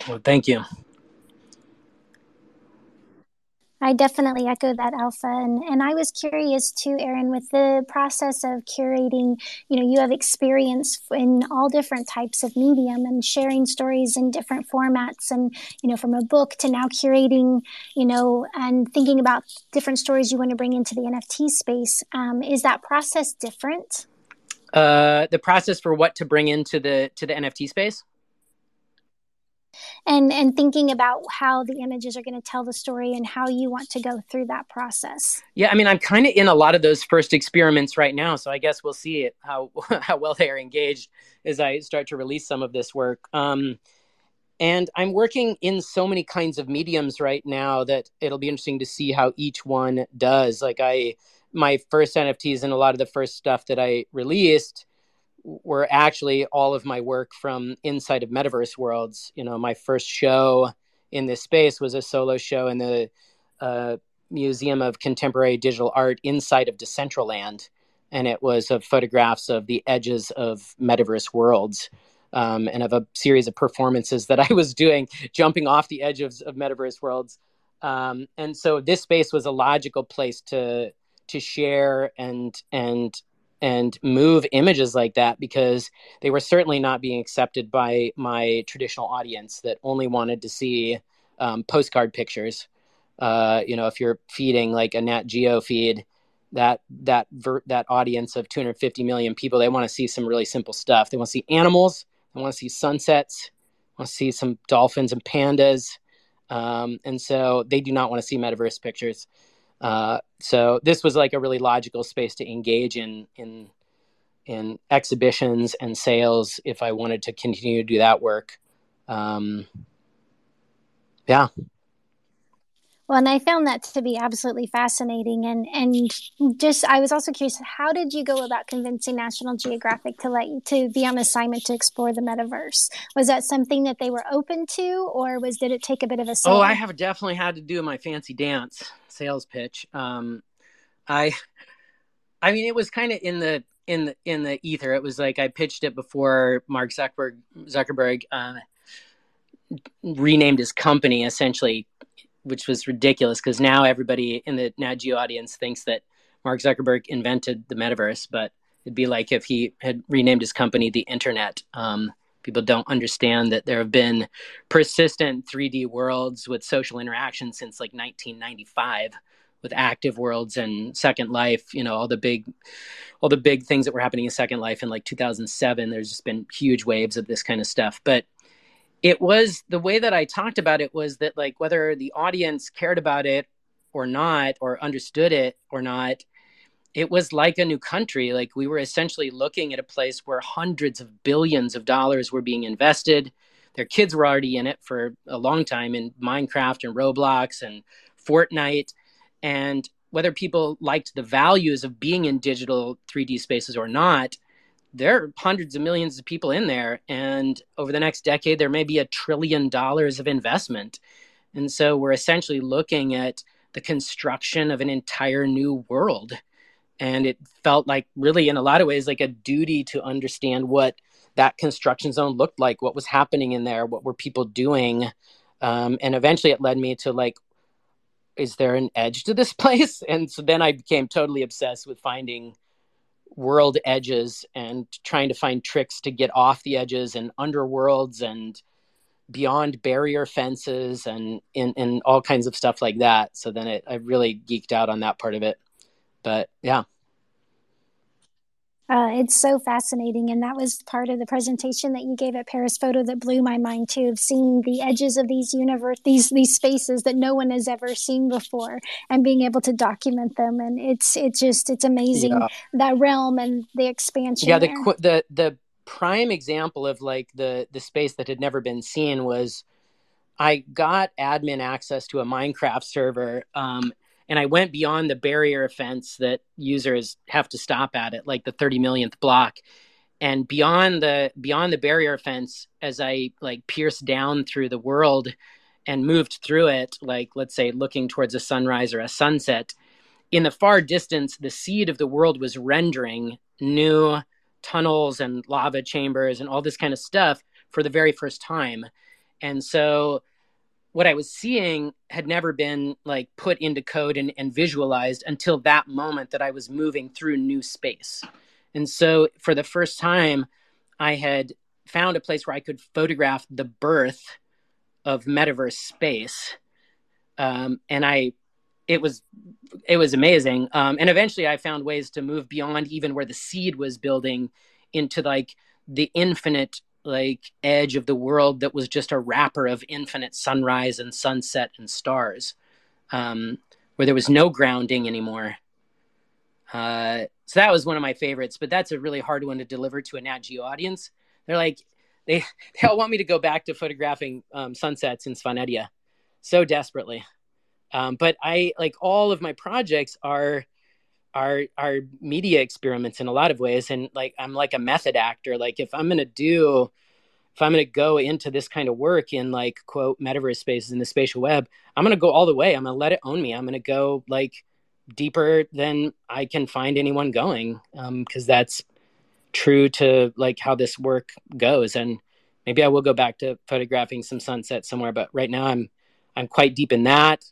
Well thank you I definitely echo that, Alpha. And, and I was curious too, Aaron, with the process of curating, you know, you have experience in all different types of medium and sharing stories in different formats and, you know, from a book to now curating, you know, and thinking about different stories you want to bring into the NFT space. Um, is that process different? Uh, the process for what to bring into the to the NFT space? And and thinking about how the images are going to tell the story and how you want to go through that process. Yeah i mean i'm kind of in a lot of those first experiments right now so i guess we'll see it, how how well they are engaged as i start to release some of this work. Um, and i'm working in so many kinds of mediums right now that it'll be interesting to see how each one does. Like i my first nfts and a lot of the first stuff that i released were actually all of my work from inside of metaverse worlds. You know my first show in this space was a solo show in the uh, museum of contemporary digital art inside of decentraland and it was of photographs of the edges of metaverse worlds um, and of a series of performances that i was doing jumping off the edge of, of metaverse worlds. Um, and so this space was a logical place to to share and and and move images like that because they were certainly not being accepted by my traditional audience that only wanted to see um, postcard pictures. Uh, you know, if you're feeding like a Nat Geo feed, that that ver- that audience of 250 million people, they want to see some really simple stuff. They want to see animals. They want to see sunsets. Want to see some dolphins and pandas. Um, and so they do not want to see metaverse pictures. Uh, so this was like a really logical space to engage in in in exhibitions and sales if I wanted to continue to do that work. Um, yeah. Well, and I found that to be absolutely fascinating, and and just I was also curious, how did you go about convincing National Geographic to let you to be on assignment to explore the metaverse? Was that something that they were open to, or was did it take a bit of a? Sale? Oh, I have definitely had to do my fancy dance sales pitch. Um, I, I mean, it was kind of in the in the in the ether. It was like I pitched it before Mark Zuckerberg Zuckerberg uh, renamed his company essentially which was ridiculous because now everybody in the Nat Geo audience thinks that Mark Zuckerberg invented the metaverse, but it'd be like if he had renamed his company the Internet. Um, people don't understand that there have been persistent 3D worlds with social interaction since like 1995 with active worlds and second life you know all the big all the big things that were happening in second life in like 2007 there's just been huge waves of this kind of stuff but it was the way that I talked about it was that like whether the audience cared about it or not or understood it or not it was like a new country. Like we were essentially looking at a place where hundreds of billions of dollars were being invested. Their kids were already in it for a long time in Minecraft and Roblox and Fortnite. And whether people liked the values of being in digital 3D spaces or not there are hundreds of millions of people in there and over the next decade there may be a trillion dollars of investment. And so we're essentially looking at the construction of an entire new world. And it felt like really in a lot of ways like a duty to understand what that construction zone looked like what was happening in there what were people doing. Um, and eventually it led me to like is there an edge to this place? And so then i became totally obsessed with finding world edges and trying to find tricks to get off the edges and underworlds and beyond barrier fences and in, in all kinds of stuff like that. So then it, I really geeked out on that part of it. But yeah. Uh, it's so fascinating, and that was part of the presentation that you gave at Paris Photo that blew my mind too. Of seeing the edges of these universe, these these spaces that no one has ever seen before, and being able to document them, and it's it's just it's amazing yeah. that realm and the expansion. Yeah, the the the prime example of like the the space that had never been seen was I got admin access to a Minecraft server. Um, and I went beyond the barrier fence that users have to stop at it, like the 30 millionth block. And beyond the beyond the barrier fence, as I like pierced down through the world and moved through it, like let's say looking towards a sunrise or a sunset, in the far distance, the seed of the world was rendering new tunnels and lava chambers and all this kind of stuff for the very first time. And so what I was seeing had never been like put into code and, and visualized until that moment that I was moving through new space. And so for the first time, I had found a place where I could photograph the birth of metaverse space. Um, and I, it was, it was amazing. Um, and eventually I found ways to move beyond even where the seed was building into like the infinite like edge of the world that was just a wrapper of infinite sunrise and sunset and stars, um, where there was no grounding anymore. Uh, so that was one of my favorites, but that's a really hard one to deliver to a Nat Geo audience. They're like, they they all want me to go back to photographing um, sunsets in Svanetia so desperately. Um, but I like all of my projects are are are media experiments in a lot of ways. And like i'm like a method actor. Like if i'm to do if i'm to go into this kind of work in like quote metaverse spaces in the spatial web i'm to go all the way. I'm to let it own me. I'm to go like deeper than i can find anyone going because um, that's true to like how this work goes. And maybe i will go back to photographing some sunset somewhere but right now i'm i'm quite deep in that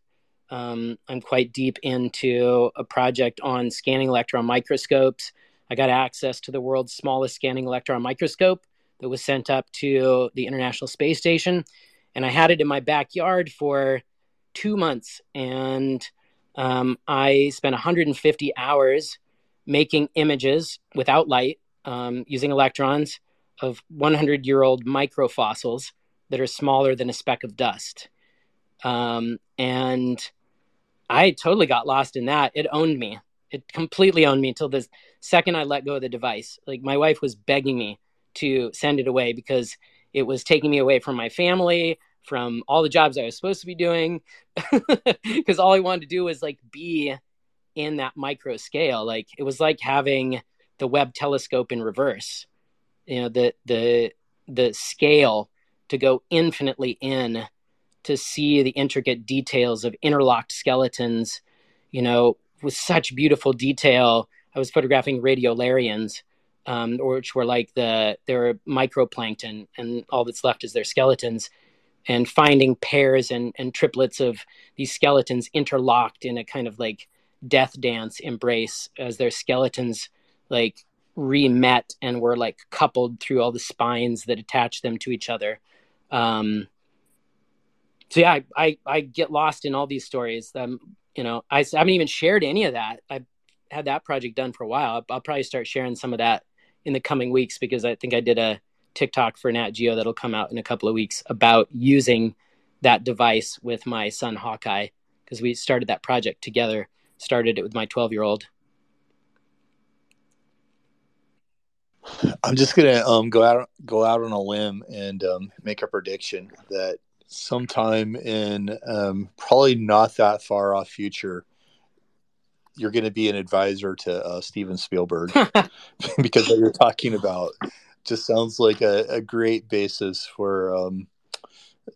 um, I'm quite deep into a project on scanning electron microscopes. I got access to the world's smallest scanning electron microscope that was sent up to the International Space Station. And I had it in my backyard for two months. And um, I spent 150 hours making images without light um, using electrons of 100 year old microfossils that are smaller than a speck of dust. Um, and I totally got lost in that. It owned me. It completely owned me until the second I let go of the device. Like my wife was begging me to send it away because it was taking me away from my family, from all the jobs I was supposed to be doing because all I wanted to do was like be in that micro scale. Like it was like having the Webb telescope in reverse. You know, the the the scale to go infinitely in to see the intricate details of interlocked skeletons, you know, with such beautiful detail. I was photographing radiolarians, um, which were like the they're microplankton, and all that's left is their skeletons. And finding pairs and, and triplets of these skeletons interlocked in a kind of like death dance embrace as their skeletons like re-met and were like coupled through all the spines that attach them to each other um so yeah I, I, I get lost in all these stories. Um you know I, I haven't even shared any of that. I've had that project done for a while. I'll, I'll probably start sharing some of that in the coming weeks because i think i did a tiktok for nat geo that'll come out in a couple of weeks about using that device with my son hawkeye because we started that project together started it with my 12 year old I'm just gonna um, go out go out on a limb and um, make a prediction that sometime in um, probably not that far off future, you're going to be an advisor to uh, Steven Spielberg because what you're talking about just sounds like a, a great basis for um,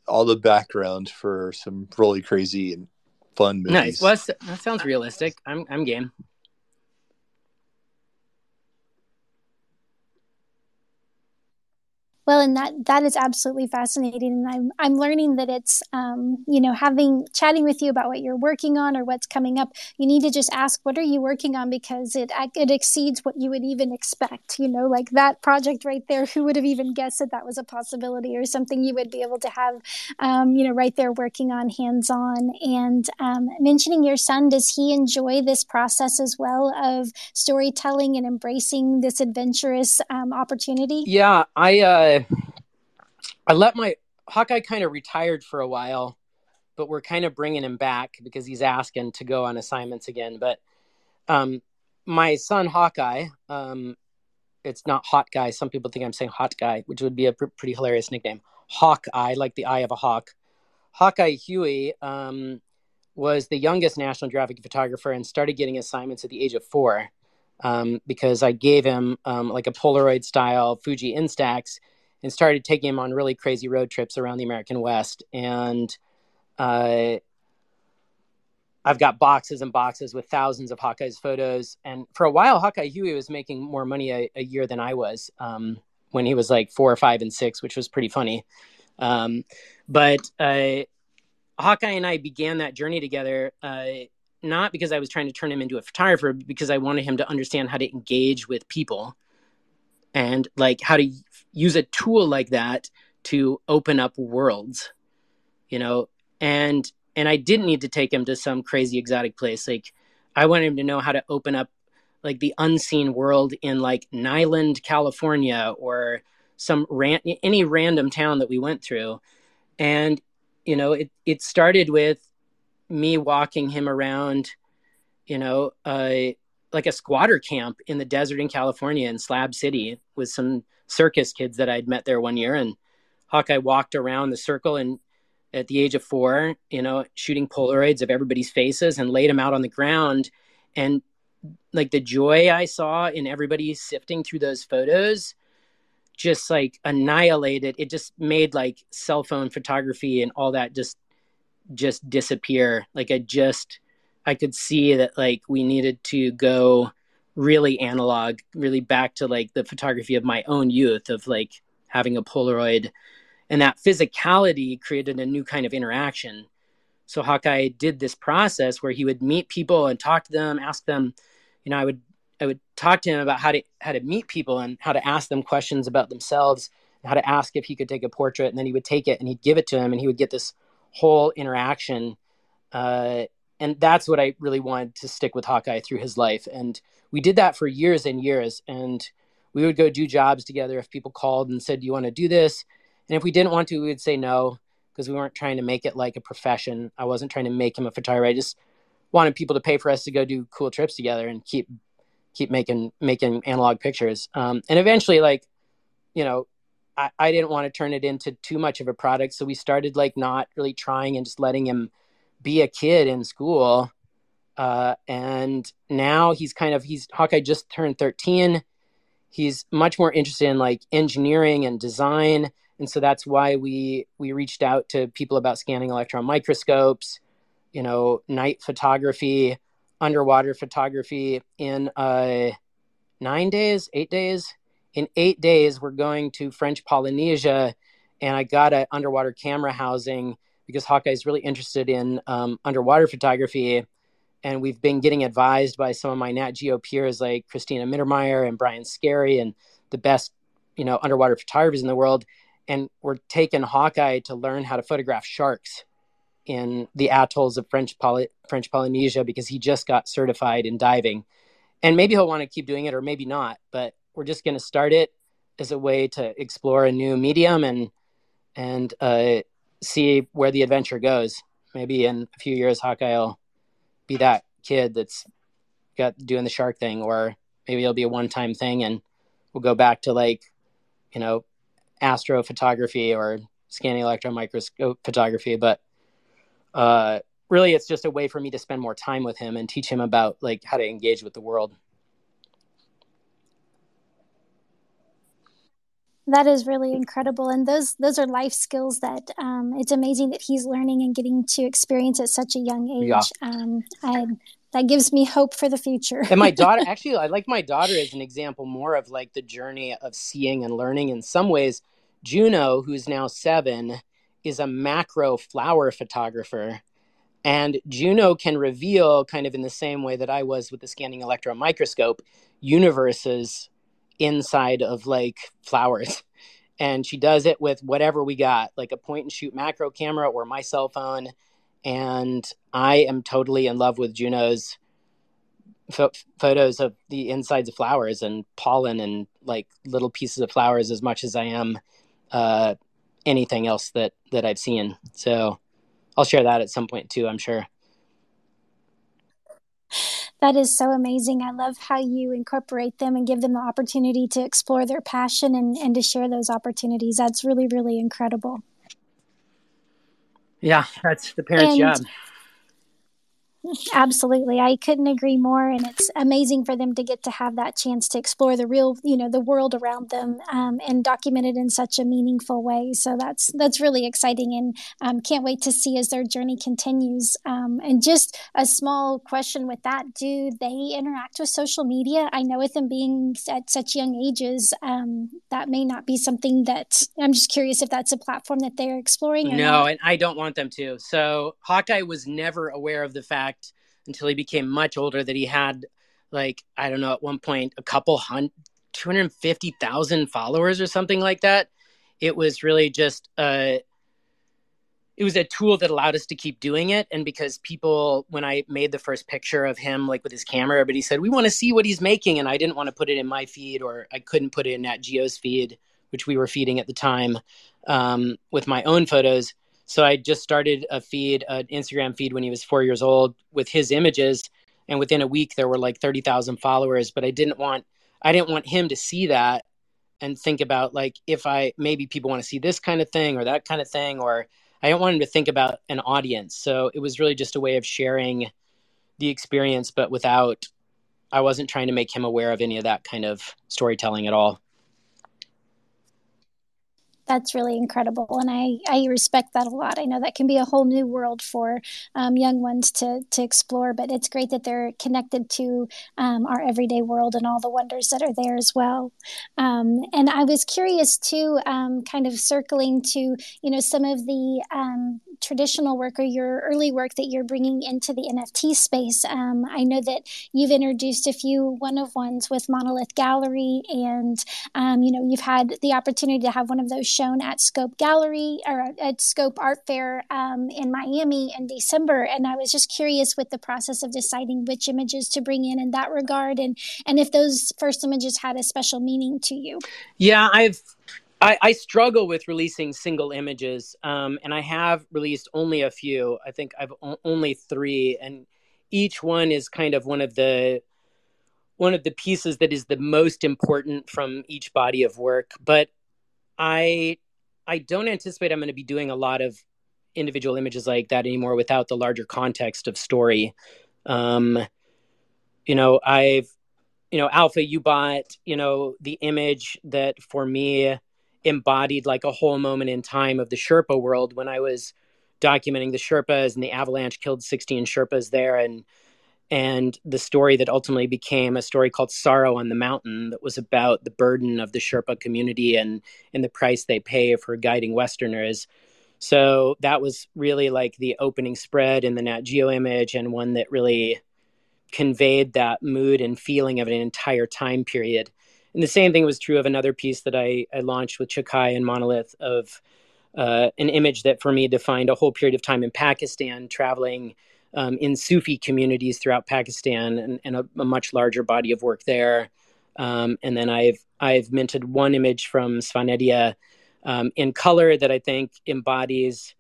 all the background for some really crazy and fun movies. Nice. Well, that sounds realistic. I'm I'm game. Well, and that that is absolutely fascinating, and I'm I'm learning that it's um, you know having chatting with you about what you're working on or what's coming up. You need to just ask what are you working on because it it exceeds what you would even expect. You know, like that project right there. Who would have even guessed that that was a possibility or something you would be able to have, um, you know, right there working on hands on. And um, mentioning your son, does he enjoy this process as well of storytelling and embracing this adventurous um, opportunity? Yeah, I. Uh I let my Hawkeye kind of retired for a while, but we're kind of bringing him back because he's asking to go on assignments again. But um, my son Hawkeye, um, it's not Hot Guy. Some people think I'm saying Hot Guy, which would be a pr- pretty hilarious nickname. Hawkeye, like the eye of a hawk. Hawkeye Huey um, was the youngest National Geographic photographer and started getting assignments at the age of four um, because I gave him um, like a Polaroid style Fuji Instax and started taking him on really crazy road trips around the American West. And uh, I've got boxes and boxes with thousands of Hawkeye's photos. And for a while, Hawkeye Huey was making more money a, a year than I was um, when he was like four or five and six, which was pretty funny. Um, but uh, Hawkeye and I began that journey together. Uh, not because I was trying to turn him into a photographer, because I wanted him to understand how to engage with people and like how to use a tool like that to open up worlds you know? And and i didn't need to take him to some crazy exotic place. Like i wanted him to know how to open up like the unseen world in like niland california or some ran- any random town that we went through. And you know it it started with me walking him around you know uh like a squatter camp in the desert in California in Slab City with some circus kids that I'd met there one year. And Hawkeye walked around the circle and at the age of four, you know, shooting Polaroids of everybody's faces and laid them out on the ground. And like the joy I saw in everybody sifting through those photos just like annihilated. It just made like cell phone photography and all that just just disappear. Like I just I could see that like we needed to go really analog, really back to like the photography of my own youth of like having a Polaroid. And that physicality created a new kind of interaction. So Hawkeye did this process where he would meet people and talk to them, ask them, you know, I would I would talk to him about how to how to meet people and how to ask them questions about themselves, how to ask if he could take a portrait, and then he would take it and he'd give it to him, and he would get this whole interaction. Uh, and that's what I really wanted to stick with Hawkeye through his life. And we did that for years and years. And we would go do jobs together if people called and said, "Do you want to do this?" And if we didn't want to, we would say no because we weren't trying to make it like a profession. I wasn't trying to make him a photographer. I just wanted people to pay for us to go do cool trips together and keep keep making making analog pictures. Um, and eventually, like you know, I, I didn't want to turn it into too much of a product. So we started like not really trying and just letting him be a kid in school. Uh, and now he's kind of he's Hawkeye just turned 13. He's much more interested in like engineering and design. And so that's why we we reached out to people about scanning electron microscopes, you know, night photography, underwater photography in uh, nine days, eight days. In eight days, we're going to French Polynesia, and I got an underwater camera housing because Hawkeye is really interested in um, underwater photography. And we've been getting advised by some of my Nat Geo peers like Cristina Mittermeier and Brian Skerry and the best, you know, underwater photographers in the world. And we're taking Hawkeye to learn how to photograph sharks in the atolls of French Poly- French Polynesia because he just got certified in diving. And maybe he'll want to keep doing it or maybe not, but we're just going to start it as a way to explore a new medium and and uh, see where the adventure goes. Maybe in a few years, Hawkeye will be that kid that's got doing the shark thing, or maybe it'll be a one time thing and we'll go back to like, you know, astrophotography or scanning electron microscope photography. But uh, really, it's just a way for me to spend more time with him and teach him about like how to engage with the world. That is really incredible. And those those are life skills that um, it's amazing that he's learning and getting to experience at such a young age. Yeah. um, I, that gives me hope for the future. And my daughter actually i like my daughter as an example more of like the journey of seeing and learning. In some ways juno who's now seven is a macro flower photographer. And juno can reveal kind of in the same way that i was with the scanning electron microscope universes inside of like flowers. And she does it with whatever we got, like a point and shoot macro camera or my cell phone. And I am totally in love with Juno's fo- photos of the insides of flowers and pollen and like little pieces of flowers as much as I am uh, anything else that that I've seen. So I'll share that at some point too. I'm sure. That is so amazing. I love how you incorporate them and give them the opportunity to explore their passion and, and to share those opportunities. That's really, really incredible. Yeah, that's the parents' and, job. Absolutely. I couldn't agree more. And it's amazing for them to get to have that chance to explore the real, you know, the world around them um, and document it in such a meaningful way. So that's, that's really exciting and um, can't wait to see as their journey continues. Um, and just a small question with that. Do they interact with social media? I know with them being at such young ages, um, that may not be something that I'm just curious if that's a platform that they're exploring. no, not. and I don't want them to. So Hawkeye was never aware of the fact fact until he became much older that he had like I don't know at one point a couple hundred 250,000 followers or something like that. It was really just a it was a tool that allowed us to keep doing it. And because people when I made the first picture of him like with his camera but he said we want to see what he's making. And I didn't want to put it in my feed or I couldn't put it in Nat Geo's feed which we were feeding at the time um, with my own photos so I just started a feed, an Instagram feed when he was four years old with his images. And within a week, there were like 30,000 followers. But I didn't want, I didn't want him to see that and think about like if I maybe people want to see this kind of thing or that kind of thing, or I don't want him to think about an audience. So it was really just a way of sharing the experience, but without, I wasn't trying to make him aware of any of that kind of storytelling at all that's really incredible and I, I respect that a lot. I know that can be a whole new world for um, young ones to, to explore but it's great that they're connected to um, our everyday world and all the wonders that are there as well. Um, and i was curious too um, kind of circling to you know some of the um, traditional work or your early work that you're bringing into the nft space um, i know that you've introduced a few one of ones with monolith gallery and you know you've had the opportunity to have one of those shown at Scope Gallery or at Scope Art Fair um, in Miami in December. And I was just curious with the process of deciding which images to bring in in that regard and, and if those first images had a special meaning to you. Yeah, I've I, I, struggle with releasing single images, um, and I have released only a few. I think I've o- only three, and each one is kind of one of the one of the pieces that is the most important from each body of work. But I I don't anticipate I'm going to be doing a lot of individual images like that anymore without the larger context of story. Um, you know, I've, you know, Alpha, you bought, you know, the image that for me embodied like a whole moment in time of the Sherpa world when I was documenting the Sherpas and the avalanche killed 16 Sherpas there and and the story that ultimately became a story called Sorrow on the Mountain that was about the burden of the Sherpa community and and the price they pay for guiding Westerners. So that was really like the opening spread in the Nat Geo image and one that really conveyed that mood and feeling of an entire time period. And the same thing was true of another piece that I, I launched with Chakai and Monolith of uh, an image that for me defined a whole period of time in Pakistan, traveling um, in Sufi communities throughout Pakistan and, and a, a, much larger body of work there. Um, and then I've I've minted one image from Svanetia um, in color that I think embodies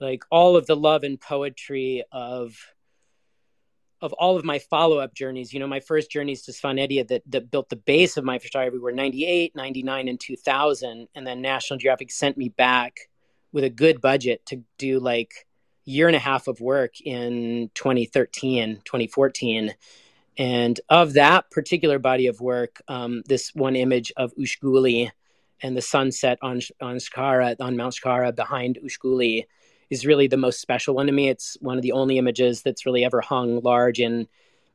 like all of the love and poetry of of all of my follow-up journeys you know my first journeys to Svanetia that, that built the base of my photography were 98 99 and 2000 and then national geographic sent me back with a good budget to do like year and a half of work in 2013 2014 and of that particular body of work um, this one image of ushguli and the sunset on on Shkhara on Mount Shkhara behind Ushguli is really the most special one to me. It's one of the only images that's really ever hung large in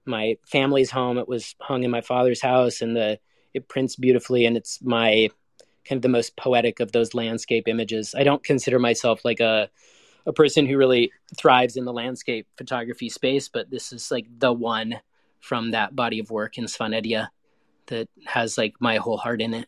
my family's home. It was hung in my father's house, and the it prints beautifully, and it's my kind of the most poetic of those landscape images. I don't consider myself like a a person who really thrives in the landscape photography space, but this is like the one from that body of work in Svanetia that has like my whole heart in it.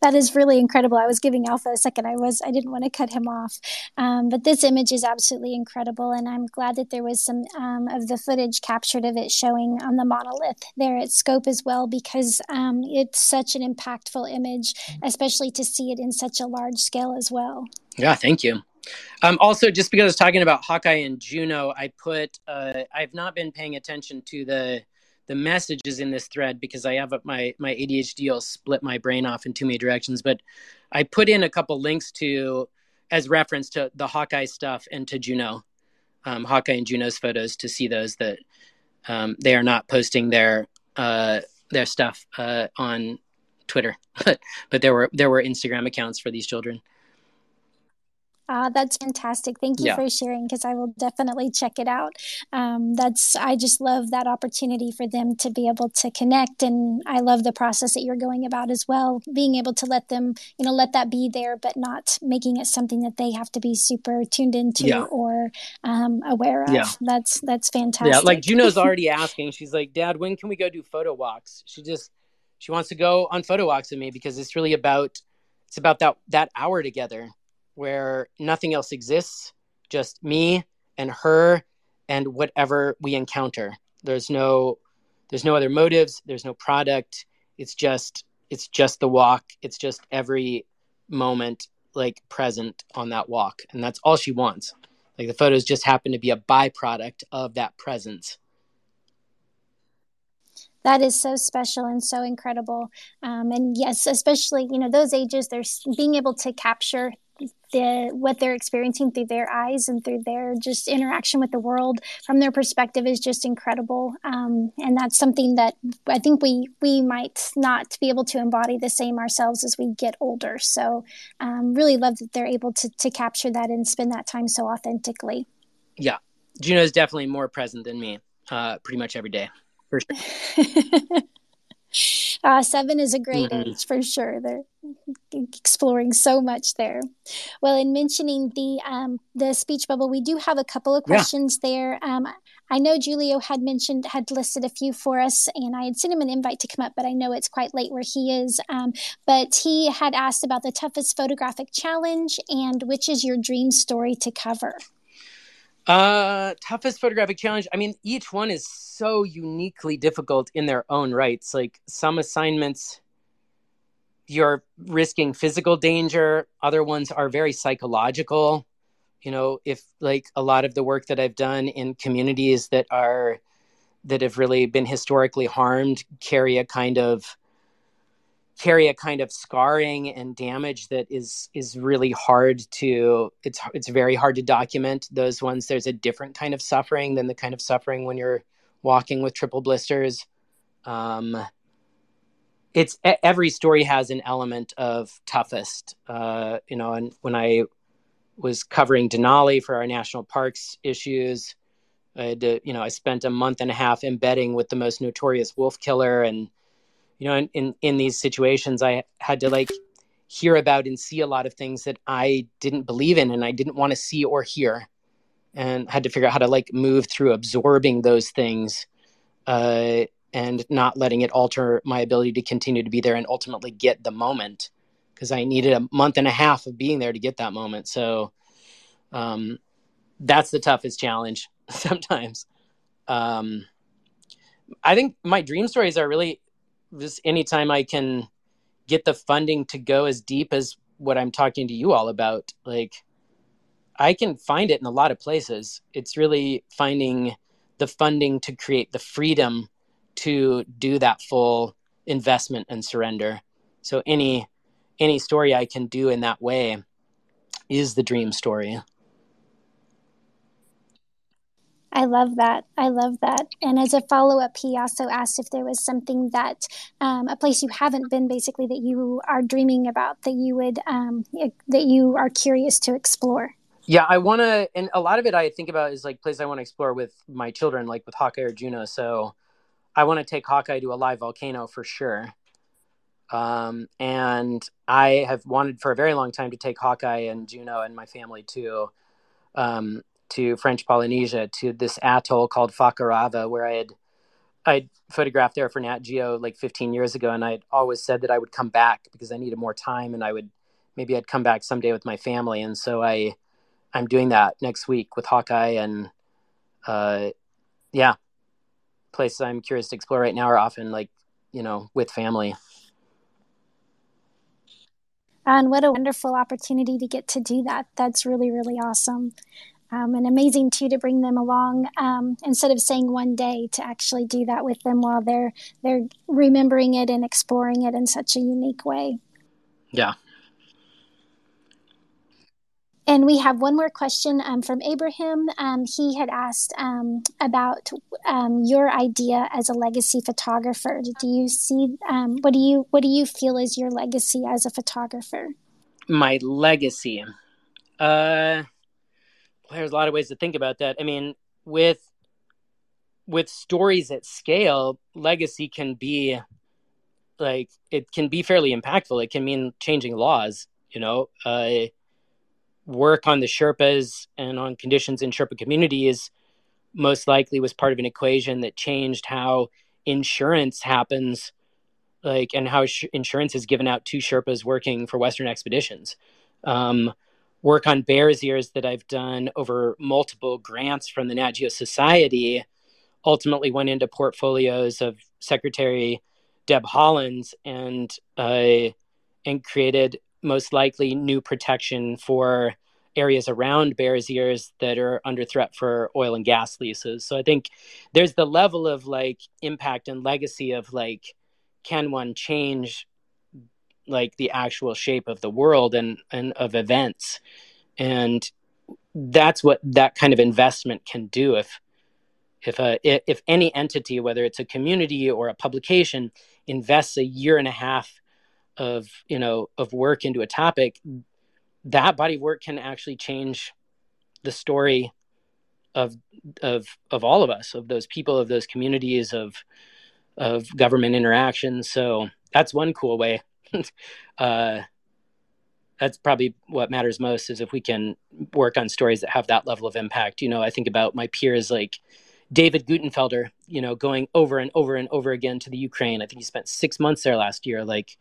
That is really incredible. I was giving Alpha a second. I was I didn't want to cut him off, um, but this image is absolutely incredible, and I'm glad that there was some um, of the footage captured of it showing on the monolith there at Scope as well, because um, it's such an impactful image, especially to see it in such a large scale as well. Yeah, thank you. Um, also, just because I was talking about Hawkeye and Juno, I put uh, I've not been paying attention to the the messages in this thread because I have my my ADHD will split my brain off in too many directions. But I put in a couple links to as reference to the Hawkeye stuff and to Juno, um, Hawkeye and Juno's photos to see those that um, they are not posting their uh, their stuff uh, on Twitter, but there were there were Instagram accounts for these children. Uh, that's fantastic. Thank you yeah. for sharing because I will definitely check it out. Um, that's I just love that opportunity for them to be able to connect, and I love the process that you're going about as well. Being able to let them, you know, let that be there, but not making it something that they have to be super tuned into yeah. or um, aware of. Yeah. That's that's fantastic. Yeah, like Juno's already asking. She's like, "Dad, when can we go do photo walks?" She just she wants to go on photo walks with me because it's really about it's about that that hour together where nothing else exists, just me and her and whatever we encounter. There's no there's no other motives, there's no product. It's just it's just the walk. It's just every moment like present on that walk. And that's all she wants. Like the photos just happen to be a byproduct of that presence that is so special and so incredible um, and yes especially you know those ages they're being able to capture the what they're experiencing through their eyes and through their just interaction with the world from their perspective is just incredible. Um, and that's something that i think we we might not be able to embody the same ourselves as we get older. So um, really love that they're able to to capture that and spend that time so authentically. Yeah. Juno is definitely more present than me uh, pretty much every day. for sure Uh, seven is a great mm-hmm. age for sure. They're exploring so much there. Well, in mentioning the um, the speech bubble, we do have a couple of questions yeah. there. Um, I know Julio had mentioned had listed a few for us, and I had sent him an invite to come up, but I know it's quite late where he is. Um, but he had asked about the toughest photographic challenge and which is your dream story to cover. Uh, toughest photographic challenge. I mean, each one is so uniquely difficult in their own rights. Like some assignments, you're risking physical danger. Other ones are very psychological. You know, if like a lot of the work that I've done in communities that are that have really been historically harmed carry a kind of carry a kind of scarring and damage that is is really hard to it's it's very hard to document those ones. There's a different kind of suffering than the kind of suffering when you're walking with triple blisters. Um, it's every story has an element of toughest. Uh, you know and when i was covering denali for our national parks issues i had to you know i spent a month and a half embedding with the most notorious wolf killer and you know, in, in, in these situations, I had to like hear about and see a lot of things that I didn't believe in and I didn't want to see or hear, and had to figure out how to like move through absorbing those things, uh, and not letting it alter my ability to continue to be there and ultimately get the moment, because I needed a month and a half of being there to get that moment. So, um, that's the toughest challenge sometimes. Um, I think my dream stories are really just anytime I can get the funding to go as deep as what I'm talking to you all about, like I can find it in a lot of places. It's really finding the funding to create the freedom to do that full investment and surrender. So any any story I can do in that way is the dream story. I love that. I love that. And as a follow up, he also asked if there was something that, um, a place you haven't been, basically, that you are dreaming about, that you would, um, that you are curious to explore. Yeah, I want to, and a lot of it I think about is like places I want to explore with my children, like with Hawkeye or Juno. So I want to take Hawkeye to a live volcano for sure. Um, and I have wanted for a very long time to take Hawkeye and Juno and my family to um, to French Polynesia to this atoll called Fakarava, where I had I photographed there for Nat Geo like 15 years ago, and I'd always said that I would come back because I needed more time, and I would maybe I'd come back someday with my family, and so I I'm doing that next week with Hawkeye, and uh, yeah, places I'm curious to explore right now are often like you know with family. And what a wonderful opportunity to get to do that. That's really, really awesome um, and amazing too to bring them along um, instead of saying one day to actually do that with them while they're they're remembering it and exploring it in such a unique way. Yeah. And we have one more question um, from Abraham. Um, he had asked um, about um, your idea as a legacy photographer. Do you see what do you what do you feel is your legacy as a photographer? My legacy. Uh there's a lot of ways to think about that. I mean, with with stories at scale, legacy can be like it can be fairly impactful. It can mean changing laws. You know, uh, work on the Sherpas and on conditions in Sherpa communities most likely was part of an equation that changed how insurance happens like and how sh- insurance is given out to sherpas working for western expeditions um, work on Bears Ears that I've done over multiple grants from the Nat Geo Society ultimately went into portfolios of Secretary Deb Haaland's and uh, and created most likely new protection for areas around Bears Ears that are under threat for oil and gas leases. So I think there's the level of like impact and legacy of like can one change like the actual shape of the world and and of events. And that's what that kind of investment can do if if a if any entity whether it's a community or a publication invests a year and a half of you know of work into a topic that body of work can actually change the story of of of all of us of those people of those communities of of government interactions. So that's one cool way uh, that's probably what matters most is if we can work on stories that have that level of impact. You know, I think about my peers like David Guttenfelder, you know, going over and over and over again to the Ukraine. I think he spent six months there last year. Like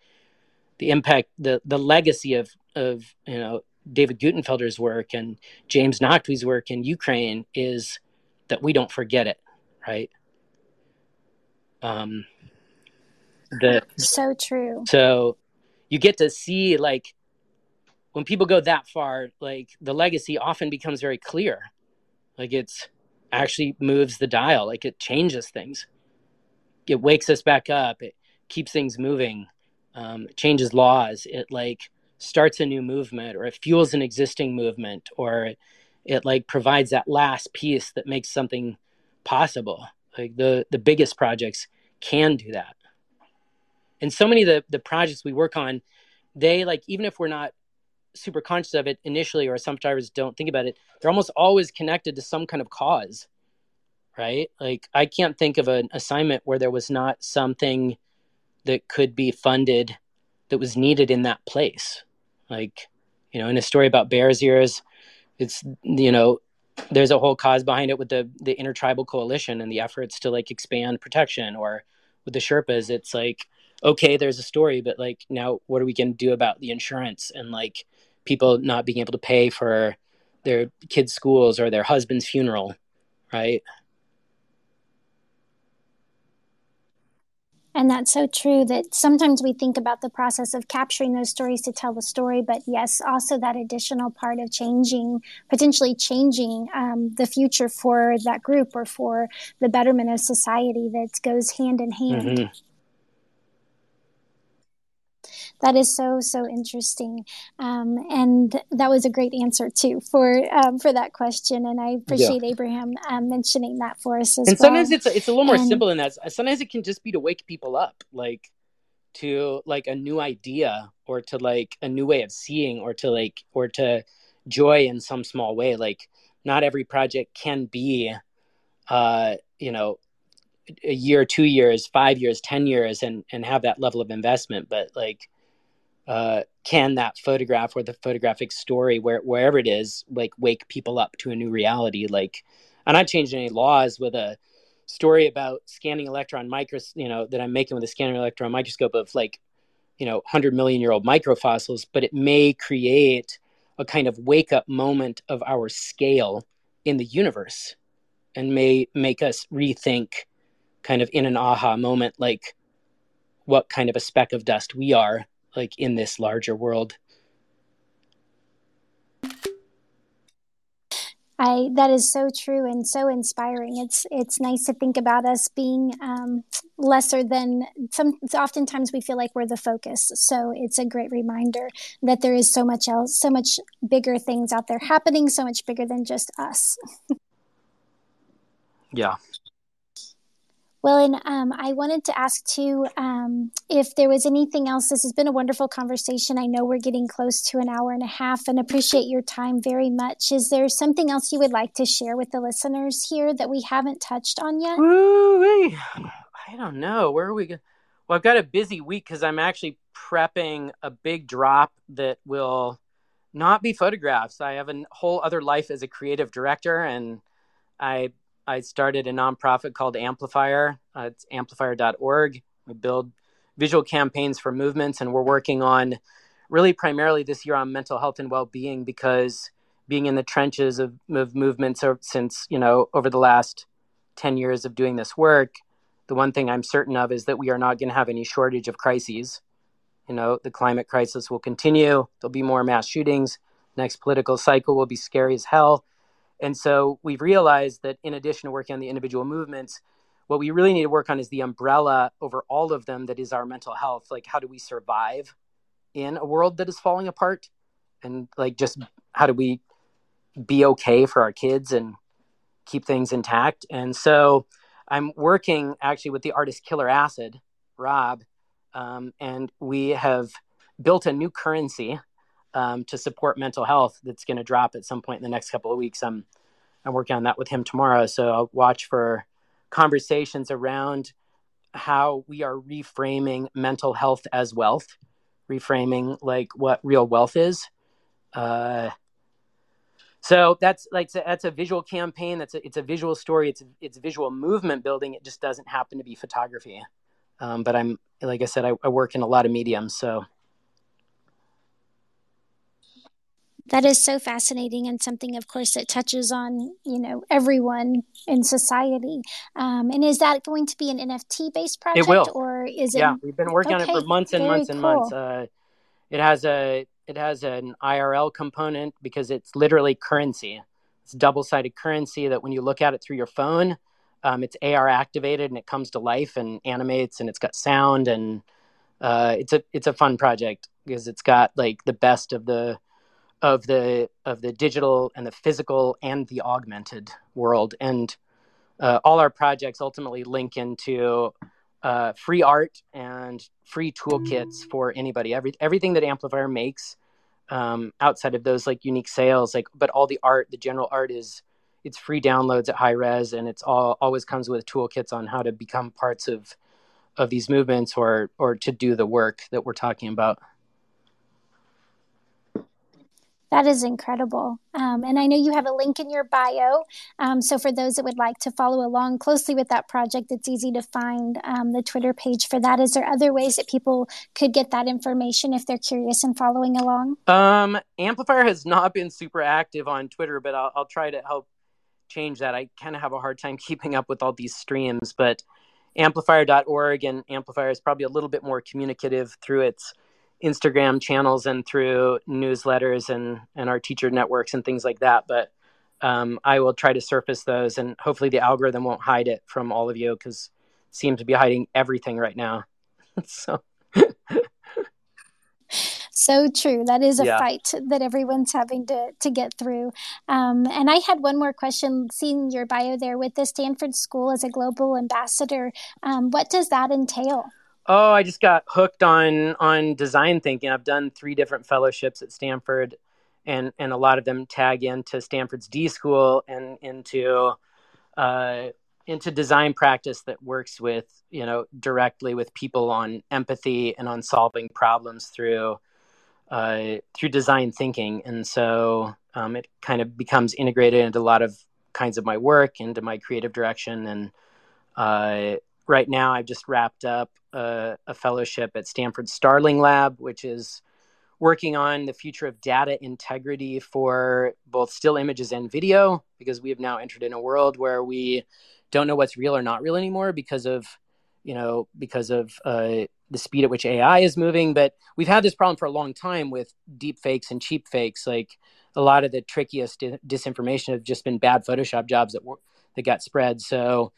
the impact, the the legacy of of you know David Guttenfelder's work and James Nachtwey's work in Ukraine is that we don't forget it, right? Um, the so true. So you get to see like when people go that far, like the legacy often becomes very clear. Like it's actually moves the dial. Like it changes things. It wakes us back up. It keeps things moving. Um, it changes laws. It like starts a new movement, or it fuels an existing movement, or it, it like provides that last piece that makes something possible. Like the the biggest projects can do that. And so many of the the projects we work on, they like even if we're not super conscious of it initially or some drivers don't think about it they're almost always connected to some kind of cause right? Like i can't think of an assignment where there was not something that could be funded that was needed in that place. Like you know in a story about bears ears it's you know there's a whole cause behind it with the the intertribal coalition and the efforts to like expand protection or with the sherpas. It's like okay there's a story but like now what are we going to do about the insurance and like people not being able to pay for their kids' schools or their husband's funeral, right? And that's so true that sometimes we think about the process of capturing those stories to tell the story, but yes, also that additional part of changing, potentially changing um, the future for that group or for the betterment of society that goes hand in hand. Mm-hmm. That is so so interesting, um, and that was a great answer too for um, for that question. And I appreciate yeah. Abraham um, mentioning that for us as and well. And sometimes it's it's a little more and, simple than that. Sometimes it can just be to wake people up, like to like a new idea or to like a new way of seeing or to like or to joy in some small way. Like not every project can be, uh, you know, a year, two years, five years, ten years, and and have that level of investment. But like uh, can that photograph or the photographic story, where, wherever it is, like wake people up to a new reality? Like, I'm not changing any laws with a story about scanning electron micros, you know, that I'm making with a scanning electron microscope of like, you know, 100 million year old microfossils, but it may create a kind of wake up moment of our scale in the universe and may make us rethink kind of in an aha moment, like what kind of a speck of dust we are like in this larger world I that is so true and so inspiring. It's it's nice to think about us being um, lesser than some. Oftentimes we feel like we're the focus. So it's a great reminder that there is so much else, so much bigger things out there happening, so much bigger than just us. yeah, well, and um, I wanted to ask too um, if there was anything else. This has been a wonderful conversation. I know we're getting close to an hour and a half and appreciate your time very much. Is there something else you would like to share with the listeners here that we haven't touched on yet? Ooh, I don't know. Where are we going? Well, I've got a busy week because I'm actually prepping a big drop that will not be photographs. I have a whole other life as a creative director, and I I started a nonprofit called Amplifier. Uh, it's amplifier.org. We build visual campaigns for movements, and we're working on really primarily this year on mental health and well-being because being in the trenches of, of movements since you know over the last 10 years of doing this work the one thing i'm certain of is that we are not going to have any shortage of crises you know the climate crisis will continue there'll be more mass shootings next political cycle will be scary as hell and so we've realized that in addition to working on the individual movements, what we really need to work on is the umbrella over all of them that is our mental health. Like, how do we survive in a world that is falling apart? And like, just how do we be okay for our kids and keep things intact? And so I'm working actually with the artist Killer Acid, Rob, um, and we have built a new currency um, to support mental health that's going to drop at some point in the next couple of weeks. I'm I'm working on that with him tomorrow, so I'll watch for conversations around how we are reframing mental health as wealth, reframing like what real wealth is. Uh, so that's like that's a visual campaign. That's a, it's a visual story. It's it's visual movement building. It just doesn't happen to be photography. Um, but I'm like I said, I, I work in a lot of mediums, so that is so fascinating and something of course that touches on you know everyone in society um, and is that going to be an nft based project it will. or is it yeah we've been working okay, on it for months and months and cool. months uh, it has a it has an irl component because it's literally currency it's double sided currency that when you look at it through your phone, um, it's AR activated and it comes to life and animates and it's got sound and uh, it's a it's a fun project because it's got like the best of the of the of the digital and the physical and the augmented world. And uh, all our projects ultimately link into uh, free art and free toolkits for anybody. Every everything that amplifier makes um, outside of those like unique sales like but all the art the general art is it's free downloads at high res and it's all always comes with toolkits on how to become parts of of these movements or or to do the work that we're talking about that is incredible. Um, and I know you have a link in your bio. Um, so, for those that would like to follow along closely with that project, it's easy to find um, the Twitter page for that. Is there other ways that people could get that information if they're curious and following along? Um, Amplifier has not been super active on Twitter, but I'll, I'll try to help change that. I kind of have a hard time keeping up with all these streams, but amplifier.org and Amplifier is probably a little bit more communicative through its Instagram channels and through newsletters and, and our teacher networks and things like that. But um, I will try to surface those and hopefully the algorithm won't hide it from all of you because it seems to be hiding everything right now. so so true. That is a yeah. fight that everyone's having to, to get through. Um, and I had one more question. Seeing your bio there with the Stanford School as a global ambassador, um, what does that entail? Oh, I just got hooked on on design thinking. I've done three different fellowships at Stanford, and and a lot of them tag into Stanford's D School and into uh, into design practice that works with you know directly with people on empathy and on solving problems through uh, through design thinking, and so um, it kind of becomes integrated into a lot of kinds of my work, into my creative direction. And uh, right now, I've just wrapped up a, a, fellowship at Stanford Starling Lab, which is working on the future of data integrity for both still images and video, because we have now entered in a world where we don't know what's real or not real anymore because of you know because of uh, the speed at which AI is moving. But we've had this problem for a long time with deep fakes and cheap fakes. Like a lot of the trickiest disinformation have just been bad Photoshop jobs that were, that got spread. So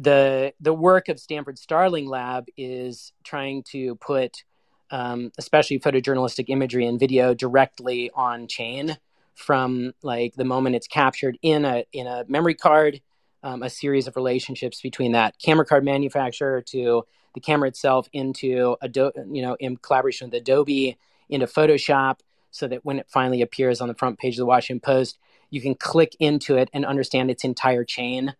the the work of Stanford Starling Lab is trying to put um, especially photojournalistic imagery and video directly on chain from like the moment it's captured in a in a memory card um, a series of relationships between that camera card manufacturer to the camera itself into Adobe, you know, in collaboration with Adobe into Photoshop, so that when it finally appears on the front page of the Washington Post, you can click into it and understand its entire chain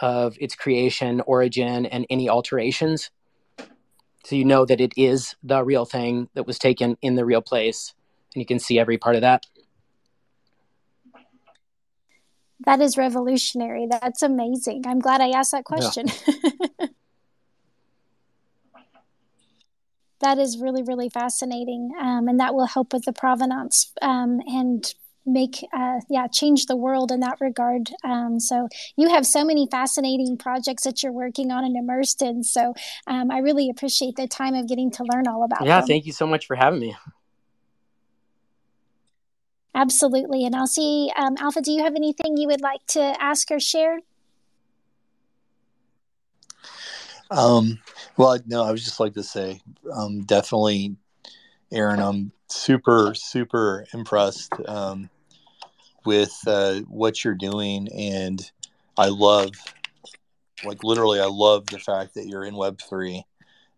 of its creation, origin, and any alterations. So you know that it is the real thing that was taken in the real place, and you can see every part of that. That is revolutionary. That's amazing. I'm glad I asked that question. Yeah. that is really, really fascinating. Um, and that will help with the provenance um, and make uh, yeah change the world in that regard um, so you have so many fascinating projects that you're working on and immersed in so um, i really appreciate the time of getting to learn all about yeah them. thank you so much for having me Absolutely. And I'll see, um, Alpha, do you have anything you would like to ask or share? Um, well, no, I would just like to say, um, definitely, Aaron, I'm super, super impressed um, with uh, what you're doing. And I love, like, literally, I love the fact that you're in Web3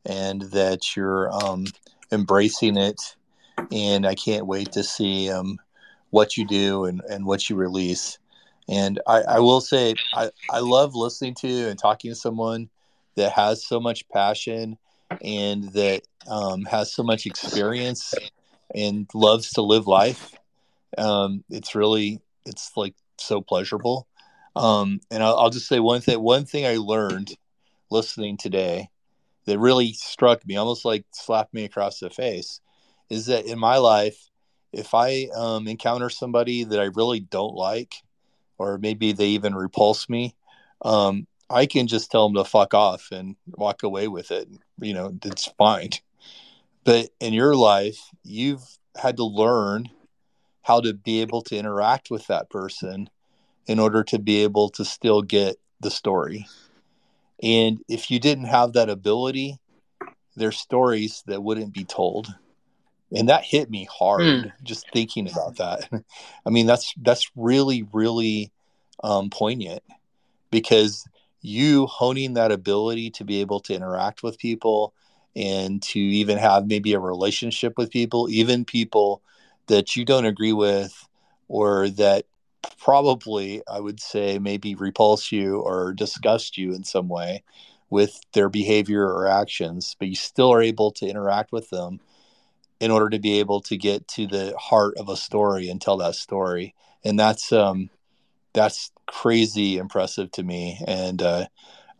and that you're um, embracing it. And I can't wait to see um, what you do and, and what you release. And I, I will say, I, I love listening to and talking to someone that has so much passion and that um, has so much experience and loves to live life. Um, it's really, it's like so pleasurable. Um, and I'll, I'll just say one thing, one thing I learned listening today that really struck me, almost like slapped me across the face, is that in my life, if I um, encounter somebody that I really don't like, or maybe they even repulse me, um, I can just tell them to fuck off and walk away with it. You know, it's fine. But in your life, you've had to learn how to be able to interact with that person in order to be able to still get the story. And if you didn't have that ability, there's stories that wouldn't be told. And that hit me hard mm. just thinking about that. I mean, that's that's really, really um, poignant because you honing that ability to be able to interact with people and to even have maybe a relationship with people, even people that you don't agree with or that probably I would say maybe repulse you or disgust you in some way with their behavior or actions, but you still are able to interact with them in order to be able to get to the heart of a story and tell that story. And that's um that's crazy impressive to me. And uh,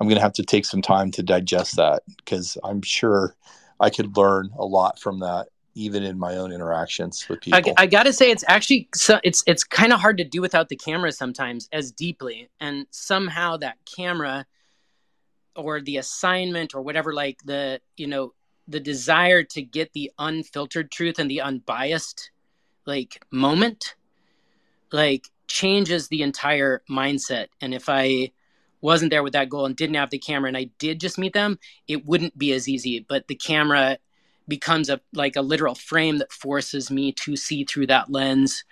I'm gonna have to take some time to digest that because I'm sure I could learn a lot from that even in my own interactions with people. I, I got to say, it's actually so it's it's kind of hard to do without the camera sometimes as deeply, and somehow that camera or the assignment or whatever, like the you know the desire to get the unfiltered truth and the unbiased like moment, like changes the entire mindset. And if I wasn't there with that goal and didn't have the camera and I did just meet them, it wouldn't be as easy. But the camera becomes a like a literal frame that forces me to see through that lens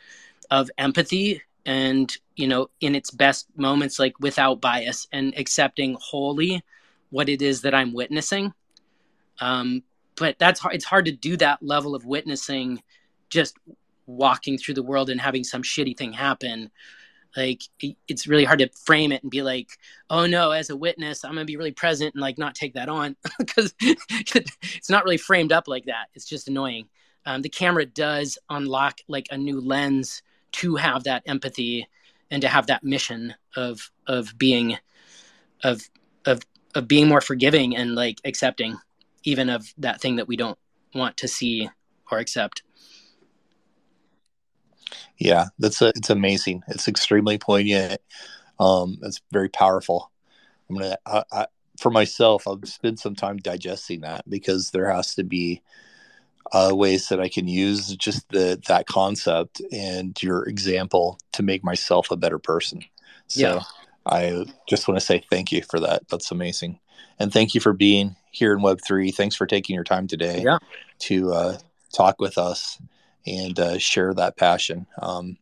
of empathy and you know in its best moments like without bias and accepting wholly what it is that i'm witnessing. Um but that's hard it's hard to do that level of witnessing just walking through the world and having some shitty thing happen like it's really hard to frame it and be like oh no as a witness i'm gonna be really present and like not take that on. Because it's not really framed up like that. It's just annoying. Um, the camera does unlock like a new lens to have that empathy and to have that mission of of being of of of being more forgiving and like accepting even of that thing that we don't want to see or accept yeah, that's a, it's amazing. It's extremely poignant. Um, it's very powerful. I'm gonna I, I, for myself. I'll spend some time digesting that because there has to be uh, ways that I can use just the that concept and your example to make myself a better person. So yeah. I just want to say thank you for that. That's amazing, and thank you for being here in Web three. Thanks for taking your time today yeah. to uh, talk with us and uh, share that passion. Um,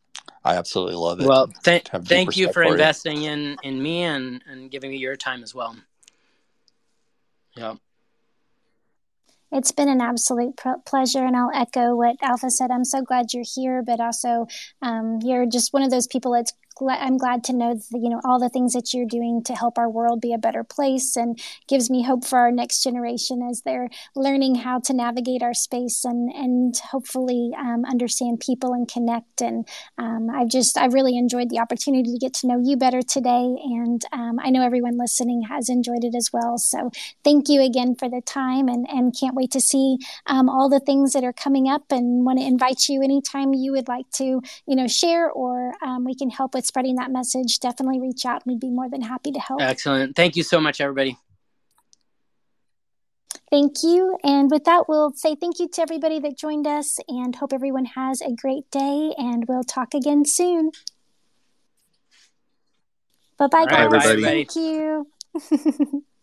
I absolutely love it. Well, th- thank you for, for investing you. in in me and and giving me your time as well. Yeah. It's been an absolute pr- pleasure, and I'll echo what Alpha said. I'm so glad you're here, but also um, you're just one of those people that's I'm glad to know that, you know all the things that you're doing to help our world be a better place, and gives me hope for our next generation as they're learning how to navigate our space and and hopefully um, understand people and connect. And um, I've just I've really enjoyed the opportunity to get to know you better today, and um, I know everyone listening has enjoyed it as well. So thank you again for the time, and and can't wait to see um, all the things that are coming up, and want to invite you anytime you would like to you know share or um, we can help with with spreading that message, definitely reach out. We'd be more than happy to help. Excellent. Thank you so much, everybody. Thank you. And with that, we'll say thank you to everybody that joined us and hope everyone has a great day. And we'll talk again soon. Bye bye, guys. Right, Thank you.